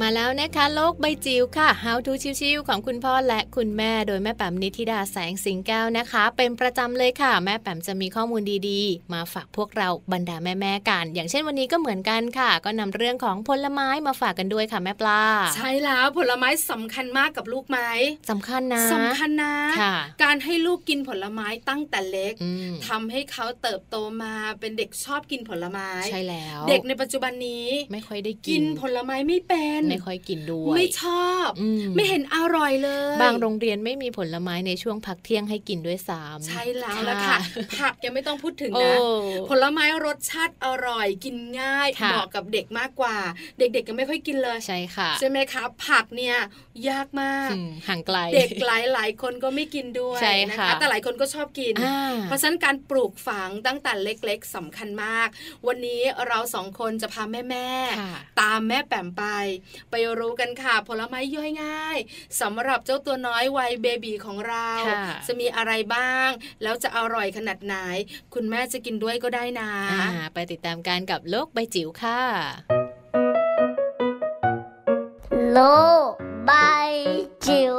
มาแล้วนะคะ โลกใบจิ๋วค่ะ How to ชิวๆของคุณพ่อและ คุณแม่ โดยแม่แป๋มนิธิดาแสงสิงแก้วนะคะ เป็นประจำเลยค่ะ แม่แป๋มจะมีข้อมูลดีๆ มาฝากพวกเราบรรดาแม่ๆกัน อย่างเช่นวันนี้ก็เหมือนกันค่ะ ก็นำเรื่องของผลไม้มาฝากกันด้วยค่ะแม่ปลา ใช่แล้วผลไม้สำคัญมากกับลูกไหมสำคัญนะสำคัญนะค่ะการให้ลูกกินผลไม้ตั้งแต่เล็กอืมทำให้เขาเติบโตมาเป็นเด็กชอบกินผลไม้ใช่แล้ว เด็กในปัจจุบันนี้ไม่ค่อยได้กินผลไม้ไม่เป็เป็นไม่ค่อยกินด้วยไม่ชอบ ไม่เห็นอร่อยเลย บางโรงเรียนไม่มีผลไม้ในช่วงพักเที่ยงให้กินด้วยซ้ำใช่แล้วละค่ะ ผักยังไม่ต้องพูดถึงนะผลไม้รสชาติอร่อยกินง่ายเหมาะกับเด็กมากกว่า เด็กๆก็ไม่ค่อยกินเลยใช่ค่ะใช่ไหมคะผักเนี่ยยากมากห่างไกล เด็กหลายๆคนก็ไม่กินด้วยนะคะแต่หลายคนก็ชอบกิน เพราะฉะนั้นการปลูกฝังตั้งแต่เล็กๆสำคัญมาก วันนี้เราสองคนจะพาแม่ๆตามแม่แปมไป ไปรู้กันค่ะ ผลไม้ย่อยง่ายสำหรับเจ้าตัวน้อยวัยเบบีของเรา จะมีอะไรบ้าง แล้วจะอร่อยขนาดไหน คุณแม่จะกินด้วยก็ได้นะไปติดตามการกับโลกใบจิ๋วค่ะ โลกใบจิ๋ว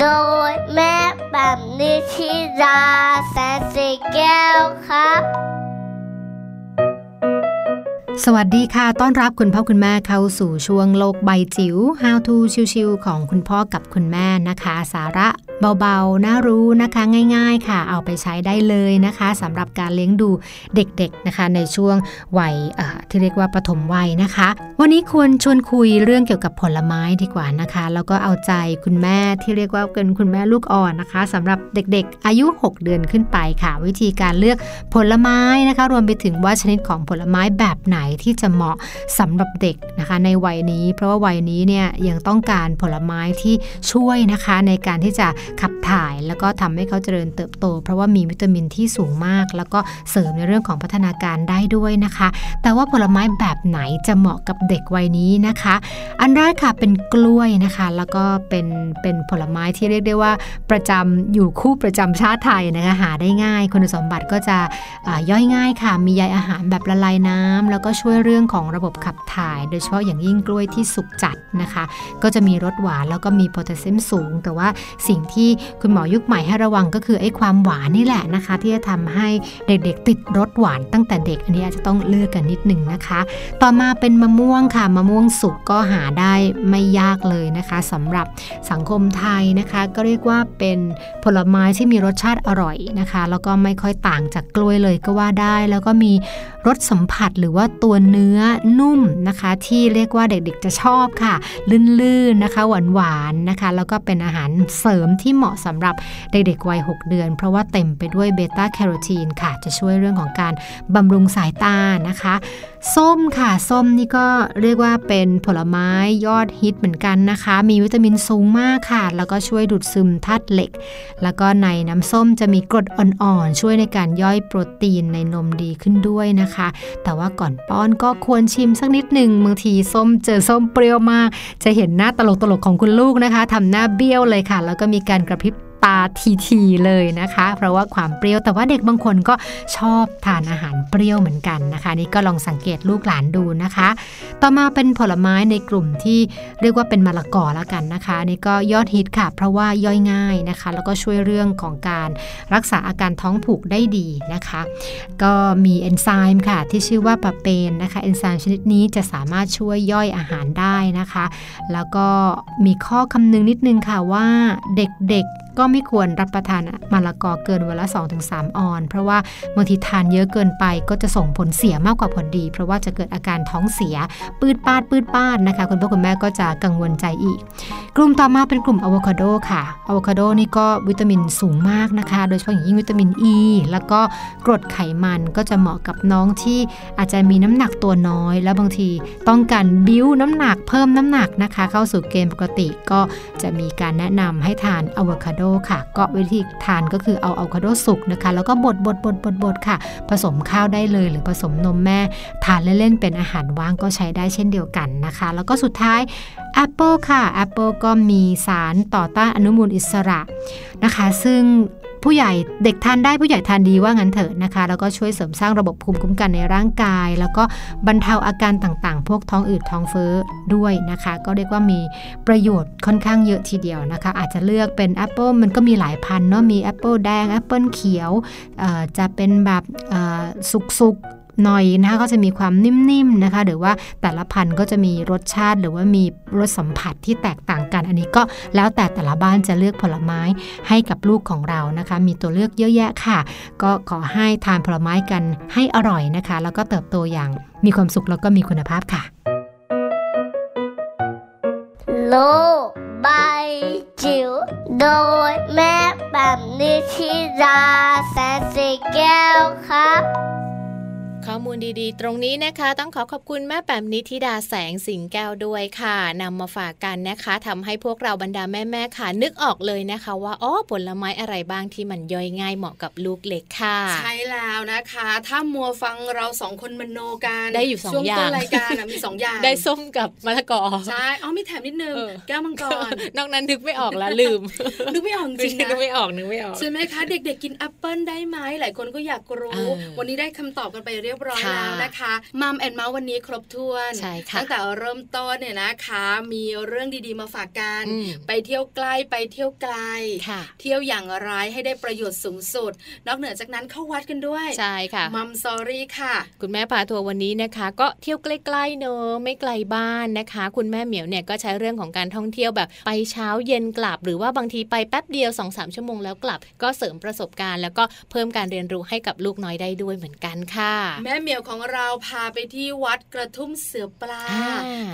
โดยแม่แบบนิชิราแสนสีแก้วครับ สวัสดีค่ะ ต้อนรับคุณพ่อคุณแม่เข้าสู่ช่วงโลกใบจิ๋ว How to ชิวๆของคุณพ่อกับคุณแม่นะคะ สาระเบาๆ น่ารู้นะคะง่ายๆค่ะ เอาไปใช้ได้เลยนะคะสำหรับการเลี้ยงดูเด็กๆนะคะ ในช่วงวัยที่เรียกว่าปฐมวัยนะคะ วันนี้ควรชวนคุยเรื่องเกี่ยวกับผลไม้ดีกว่านะคะ แล้วก็เอาใจคุณแม่ที่เรียกว่าเป็นคุณแม่ลูกอ่อนนะคะสำหรับเด็กๆ อายุ 6 เดือนขึ้นไปค่ะ วิธีการเลือกผลไม้นะคะ รวมไปถึงว่าชนิดของผลไม้แบบไหนที่จะเหมาะสำหรับเด็กนะคะในวัยนี้ เพราะว่าวัยนี้เนี่ยยังต้องการผลไม้ที่ช่วยนะคะในการที่จะขับถ่ายแล้วก็ทำให้เขาเจริญเติบโต เพราะว่ามีวิตามินที่สูงมาก แล้วก็เสริมในเรื่องของพัฒนาการได้ด้วยนะคะ แต่ว่าผลไม้แบบไหนจะเหมาะกับเด็กวัยนี้นะคะ อันแรกค่ะเป็นกล้วยนะคะ แล้วก็เป็นเป็นผลไม้ที่เรียกได้ว่าประจำอยู่คู่ประจำชาติไทยนะคะหาได้ง่าย คุณสมบัติก็จะย่อยง่ายค่ะ มีใยอาหารแบบละลายน้ำแล้วก็ช่วยเรื่องของระบบขับถ่าย โดยเฉพาะอย่างยิ่งกล้วยที่สุกจัดนะคะ ก็จะมีรสหวานแล้วก็มีโพแทสเซียมสูง แต่ว่าสิ่งที่คุณหมอยุคใหม่ให้ระวังก็คือไอ้ความหวานนี่แหละนะคะ ที่จะทำให้เด็กๆ ติดรสหวานตั้งแต่เด็กอันนี้อาจจะต้องเลือกกันนิดหนึ่งนะคะ ต่อมาเป็นมะม่วงค่ะมะม่วงสุกก็หาได้ไม่ยากเลยนะคะสำหรับสังคมไทยนะคะ ก็เรียกว่าเป็นผลไม้ที่มีรสชาติอร่อยนะคะ แล้วก็ไม่ค่อยต่างจากกล้วยเลยก็ว่าได้ แล้วก็มีรสสัมผัสหรือว่าตัวเนื้อนุ่มนะคะ ที่เรียกว่าเด็กๆจะชอบค่ะ ลื่นๆนะคะ หวานๆนะคะ แล้วก็เป็นอาหารเสริมที่เหมาะสำหรับเด็กๆวัย 6 เดือน เพราะว่าเต็มไปด้วยเบต้าแคโรทีนค่ะ จะช่วยเรื่องของการบำรุงสายตานะคะ ส้มค่ะ ส้มนี่ก็เรียกว่าเป็นผลไม้ยอดฮิตเหมือนกันนะคะ มีวิตามินสูงมากค่ะ แล้วก็ช่วยดูดซึมธาตุเหล็ก แล้วก็ในน้ำส้มจะมีกรดอ่อนๆ ช่วยในการย่อยโปรตีนในนมดีขึ้นด้วยนะคะ แต่ว่าก่อนป้อนก็ควรชิมสักนิดหนึ่งบางทีส้มเจอส้มเปรี้ยวมาก จะเห็นหน้าตลกๆของคุณลูกนะคะทำหน้าเบี้ยวเลยค่ะ แล้วก็มีการกระพริบ ตาทีๆเลยนะคะ เพราะว่าความเปรี้ยวแต่ว่าเด็กบางคนก็ชอบทานอาหารเปรี้ยวเหมือนกันนะคะ นี่ก็ลองสังเกตลูกหลานดูนะคะ ต่อมาเป็นผลไม้ในกลุ่มที่เรียกว่าเป็นมะละกอแล้วกันนะคะ นี่ก็ยอดฮิตค่ะ เพราะว่าย่อยง่ายนะคะ แล้วก็ช่วยเรื่องของการรักษาอาการท้องผูกได้ดีนะคะ ก็มีเอนไซม์ค่ะที่ชื่อว่าปาเปนนะคะเอนไซม์ชนิดนี้จะสามารถช่วยย่อยอาหารได้นะคะ แล้วก็มีข้อคำนึงนิดนึงค่ะว่าเด็กๆ ก็ไม่ควรรับประทานมะละกอเกินวันละ 2-3 ออน เพราะว่าบางทีทานเยอะเกินไปก็จะส่งผลเสียมากกว่าผลดี เพราะว่าจะเกิดอาการท้องเสีย ปืดปาดปืดปาดนะคะ คุณพ่อคุณแม่ก็จะกังวลใจอีก กลุ่มต่อมาเป็นกลุ่มอะโวคาโดค่ะอะโวคาโดนี่ก็วิตามินสูงมากนะคะ โดยเฉพาะอย่างยิ่งวิตามินอ e, ีแล้วก็กรดไขมันก็จะเหมาะกับน้องที่อาจจะมีน้ำหนักตัวน้อย แล้วบางทีต้องการบิ้วน้ำหนักเพิ่มน้ำหนักนะคะ เข้าสู่เกณฑ์ปกติก็จะมีการแนะนำให้ทานอะโวคาโดค่ะ ก็วิธีทานก็คือเอาอะโวคาโดสุกนะคะ แล้วก็บดบดบดบดบดค่ะ ผสมข้าวได้เลยหรือผสมนมแม่ ทานเล่นๆเป็นอาหารว่างก็ใช้ได้เช่นเดียวกันนะคะ แล้วก็สุดท้ายแอปเปิลค่ะแอปเปิลก็มีสารต่อต้านอนุมูลอิสระนะคะ ซึ่ง ผู้ใหญ่เด็กทานได้ผู้ใหญ่ทานดีว่างั้นเถอะนะคะ แล้วก็ช่วยเสริมสร้างระบบภูมิคุ้มกันในร่างกาย แล้วก็บรรเทาอาการต่างๆ พวกท้องอืดท้องเฟ้อด้วยนะคะ ก็เรียกว่ามีประโยชน์ค่อนข้างเยอะทีเดียวนะคะ อาจจะเลือกเป็นแอปเปิลมันก็มีหลายพันธุ์เนาะมีแอปเปิลแดงแอปเปิลเขียวจะเป็นแบบสุก หน่อยนะคะก็จะมีความนิ่มๆนะคะ หรือว่าแต่ละพันธุ์ก็จะมีรสชาติหรือว่ามีรสสัมผัสที่แตกต่างกัน อันนี้ก็แล้วแต่แต่ละบ้านจะเลือกผลไม้ให้กับลูกของเรานะคะ มีตัวเลือกเยอะแยะค่ะ ก็ขอให้ทานผลไม้กันให้อร่อยนะคะ แล้วก็เติบโตอย่างมีความสุขแล้วก็มีคุณภาพค่ะ โลบายจิ๋วโดยแม่แบบนิชิราแสนสีแก้วครับ ข้อมูลดีๆ ตรงนี้นะคะ ต้องขอขอบคุณแม่แปมนิธิดาแสงสิงแก้วด้วยค่ะนำมาฝากกันนะคะทำให้พวกเราบรรดาแม่ๆค่ะ นึกออกเลยนะคะ ว่าอ๋อผลไม้อะไรบ้างที่มันย่อยง่ายเหมาะกับลูกเล็กค่ะ ใช่แล้วนะคะ ถ้ามัวฟังเราสองคนมโนกันได้อยู่สองอย่างรายการมีสองอย่างได้ส้มกับมะละกอใช่อ๋อมีแถมนิดนึงแก้วมังกรนอกนั้นนึกไม่ออกแล้วลืมนึกไม่ออกจริงนึกไม่ออกนึกไม่ออกใช่ไหมคะเด็กๆกินแอปเปิลได้ไหมหลายคนก็อยากรู้ วันนี้ได้คำตอบกันไปเรียบร้อยแล้วนะคะมัมแอนเมาส์วันนี้ครบถ้วนใช่ค่ะตั้งแต่เริ่มต้นเนี่ยนะคะ มีเรื่องดีๆมาฝากกันไปเที่ยวใกล้ไปเที่ยวไกล เที่ยวอย่างไรให้ได้ประโยชน์สูงสุด นอกเหนือจากนั้นเข้าวัดกันด้วยใช่ค่ะมัมซอรี่ค่ะ คุณแม่พาทัวร์วันนี้นะคะ ก็เที่ยวใกล้ๆเนอะไม่ไกลบ้านนะคะ คุณแม่เหมียวเนี่ยก็ใช้เรื่องของการท่องเที่ยวแบบไปเช้าเย็นกลับ หรือว่าบางทีไปแป๊บเดียว2อสชั่วโมงแล้วกลับ ก็เสริมประสบการณ์ แล้วก็เพิ่มการเรียนรู้ให้กับลูกน้อยได้ด้วยเหมือนกันค่ะแม่เหมียวของเราพาไปที่วัดกระทุ่มเสือปลา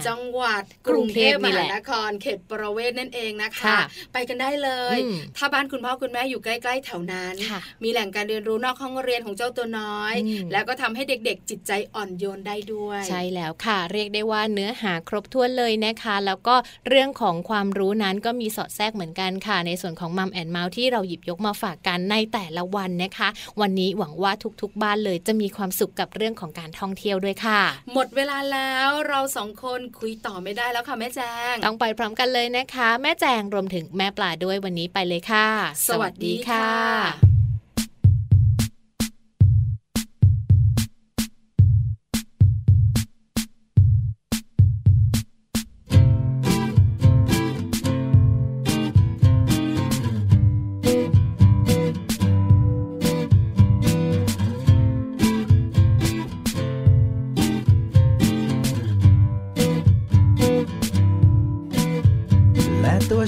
จังหวัดกรุงเทพมหานคร เขตประเวศนั่นเองนะคะ ไปกันได้เลย ถ้าบ้านคุณพ่อคุณแม่อยู่ใกล้ๆแถวนั้น มีแหล่งการเรียนรู้นอกห้องเรียนของเจ้าตัวน้อย แล้วก็ทำให้เด็กๆ จิตใจอ่อนโยนได้ด้วย ใช่แล้วค่ะ เรียกได้ว่าเนื้อหาครบถ้วนเลยนะคะ แล้วก็เรื่องของความรู้นั้นก็มีสอดแทรกเหมือนกันค่ะ ในส่วนของมัมแอนเมาส์ที่เราหยิบยกมาฝากกันในแต่ละวันนะคะ วันนี้หวังว่าทุกๆบ้านเลยจะมีความสุขกับเรื่องของการท่องเที่ยวด้วยค่ะ หมดเวลาแล้วเราสองคนคุยต่อไม่ได้แล้วค่ะแม่แจง ต้องไปพร้อมกันเลยนะคะ แม่แจงรวมถึงแม่ปลาด้วยวันนี้ไปเลยค่ะ สวัสดีค่ะั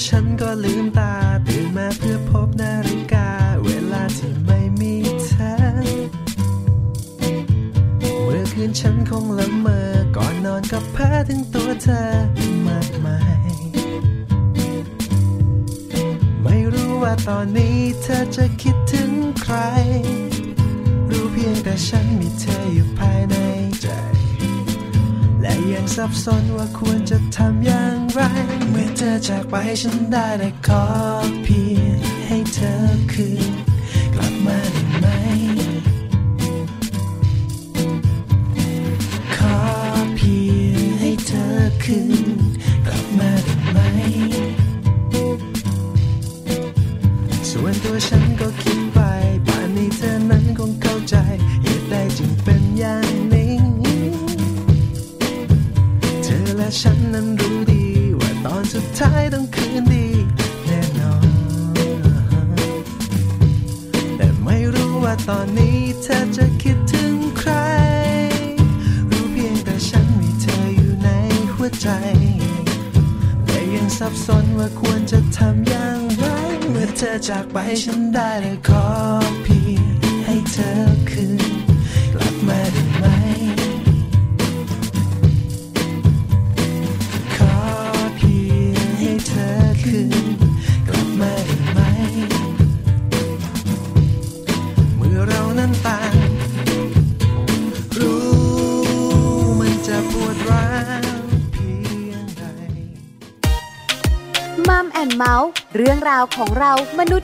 ฉันก็ลืมตา อจา ของเรามนุษย์